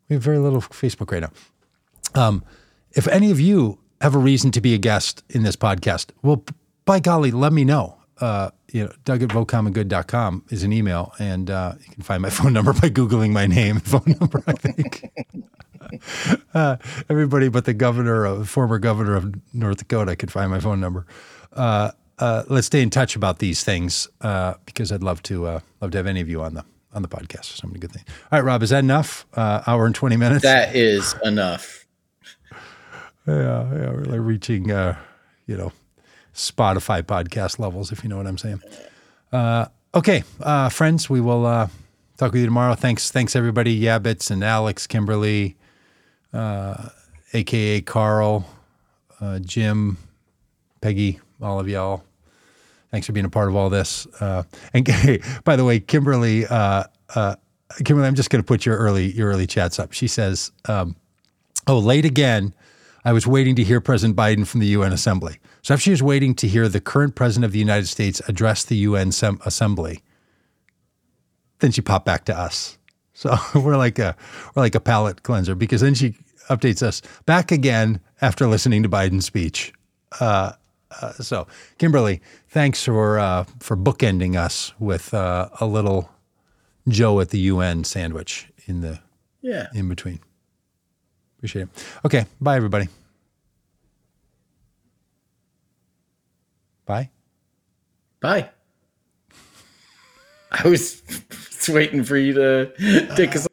We have very little Facebook right now. Um, if any of you have a reason to be a guest in this podcast, well, by golly, let me know. Uh, you know, Doug at votecommongood.com is an email, and uh, you can find my phone number by Googling my name and phone number, I think. uh, everybody but the governor, of, former governor of North Dakota, could find my phone number. Uh, let's stay in touch about these things uh, because I'd love to uh, love to have any of you on the on the podcast. So many good things. All right, Robb, is that enough? Uh, hour and twenty minutes. That is enough. yeah, yeah, we're like reaching, uh, you know, Spotify podcast levels, if you know what I'm saying. Uh, okay, friends, we will talk with you tomorrow. Thanks, thanks everybody, Yabbits and Alex, Kimberly, aka Carl, Jim, Peggy, all of y'all. Thanks for being a part of all this. Uh, and hey, by the way, Kimberly, uh, uh, Kimberly, I'm just going to put your early your early chats up. She says, um, "Oh, late again. I was waiting to hear President Biden from the UN Assembly. So if she was waiting to hear the current president of the United States address the UN sem- Assembly, then she popped back to us. So we're like a we're like a palate cleanser because then she updates us back again after listening to Biden's speech." Uh, uh, so, Kimberly, thanks for uh, for bookending us with uh, a little Joe at the UN sandwich in the yeah in between. Appreciate it. Okay, bye everybody. Bye. Bye. I was waiting for you to take us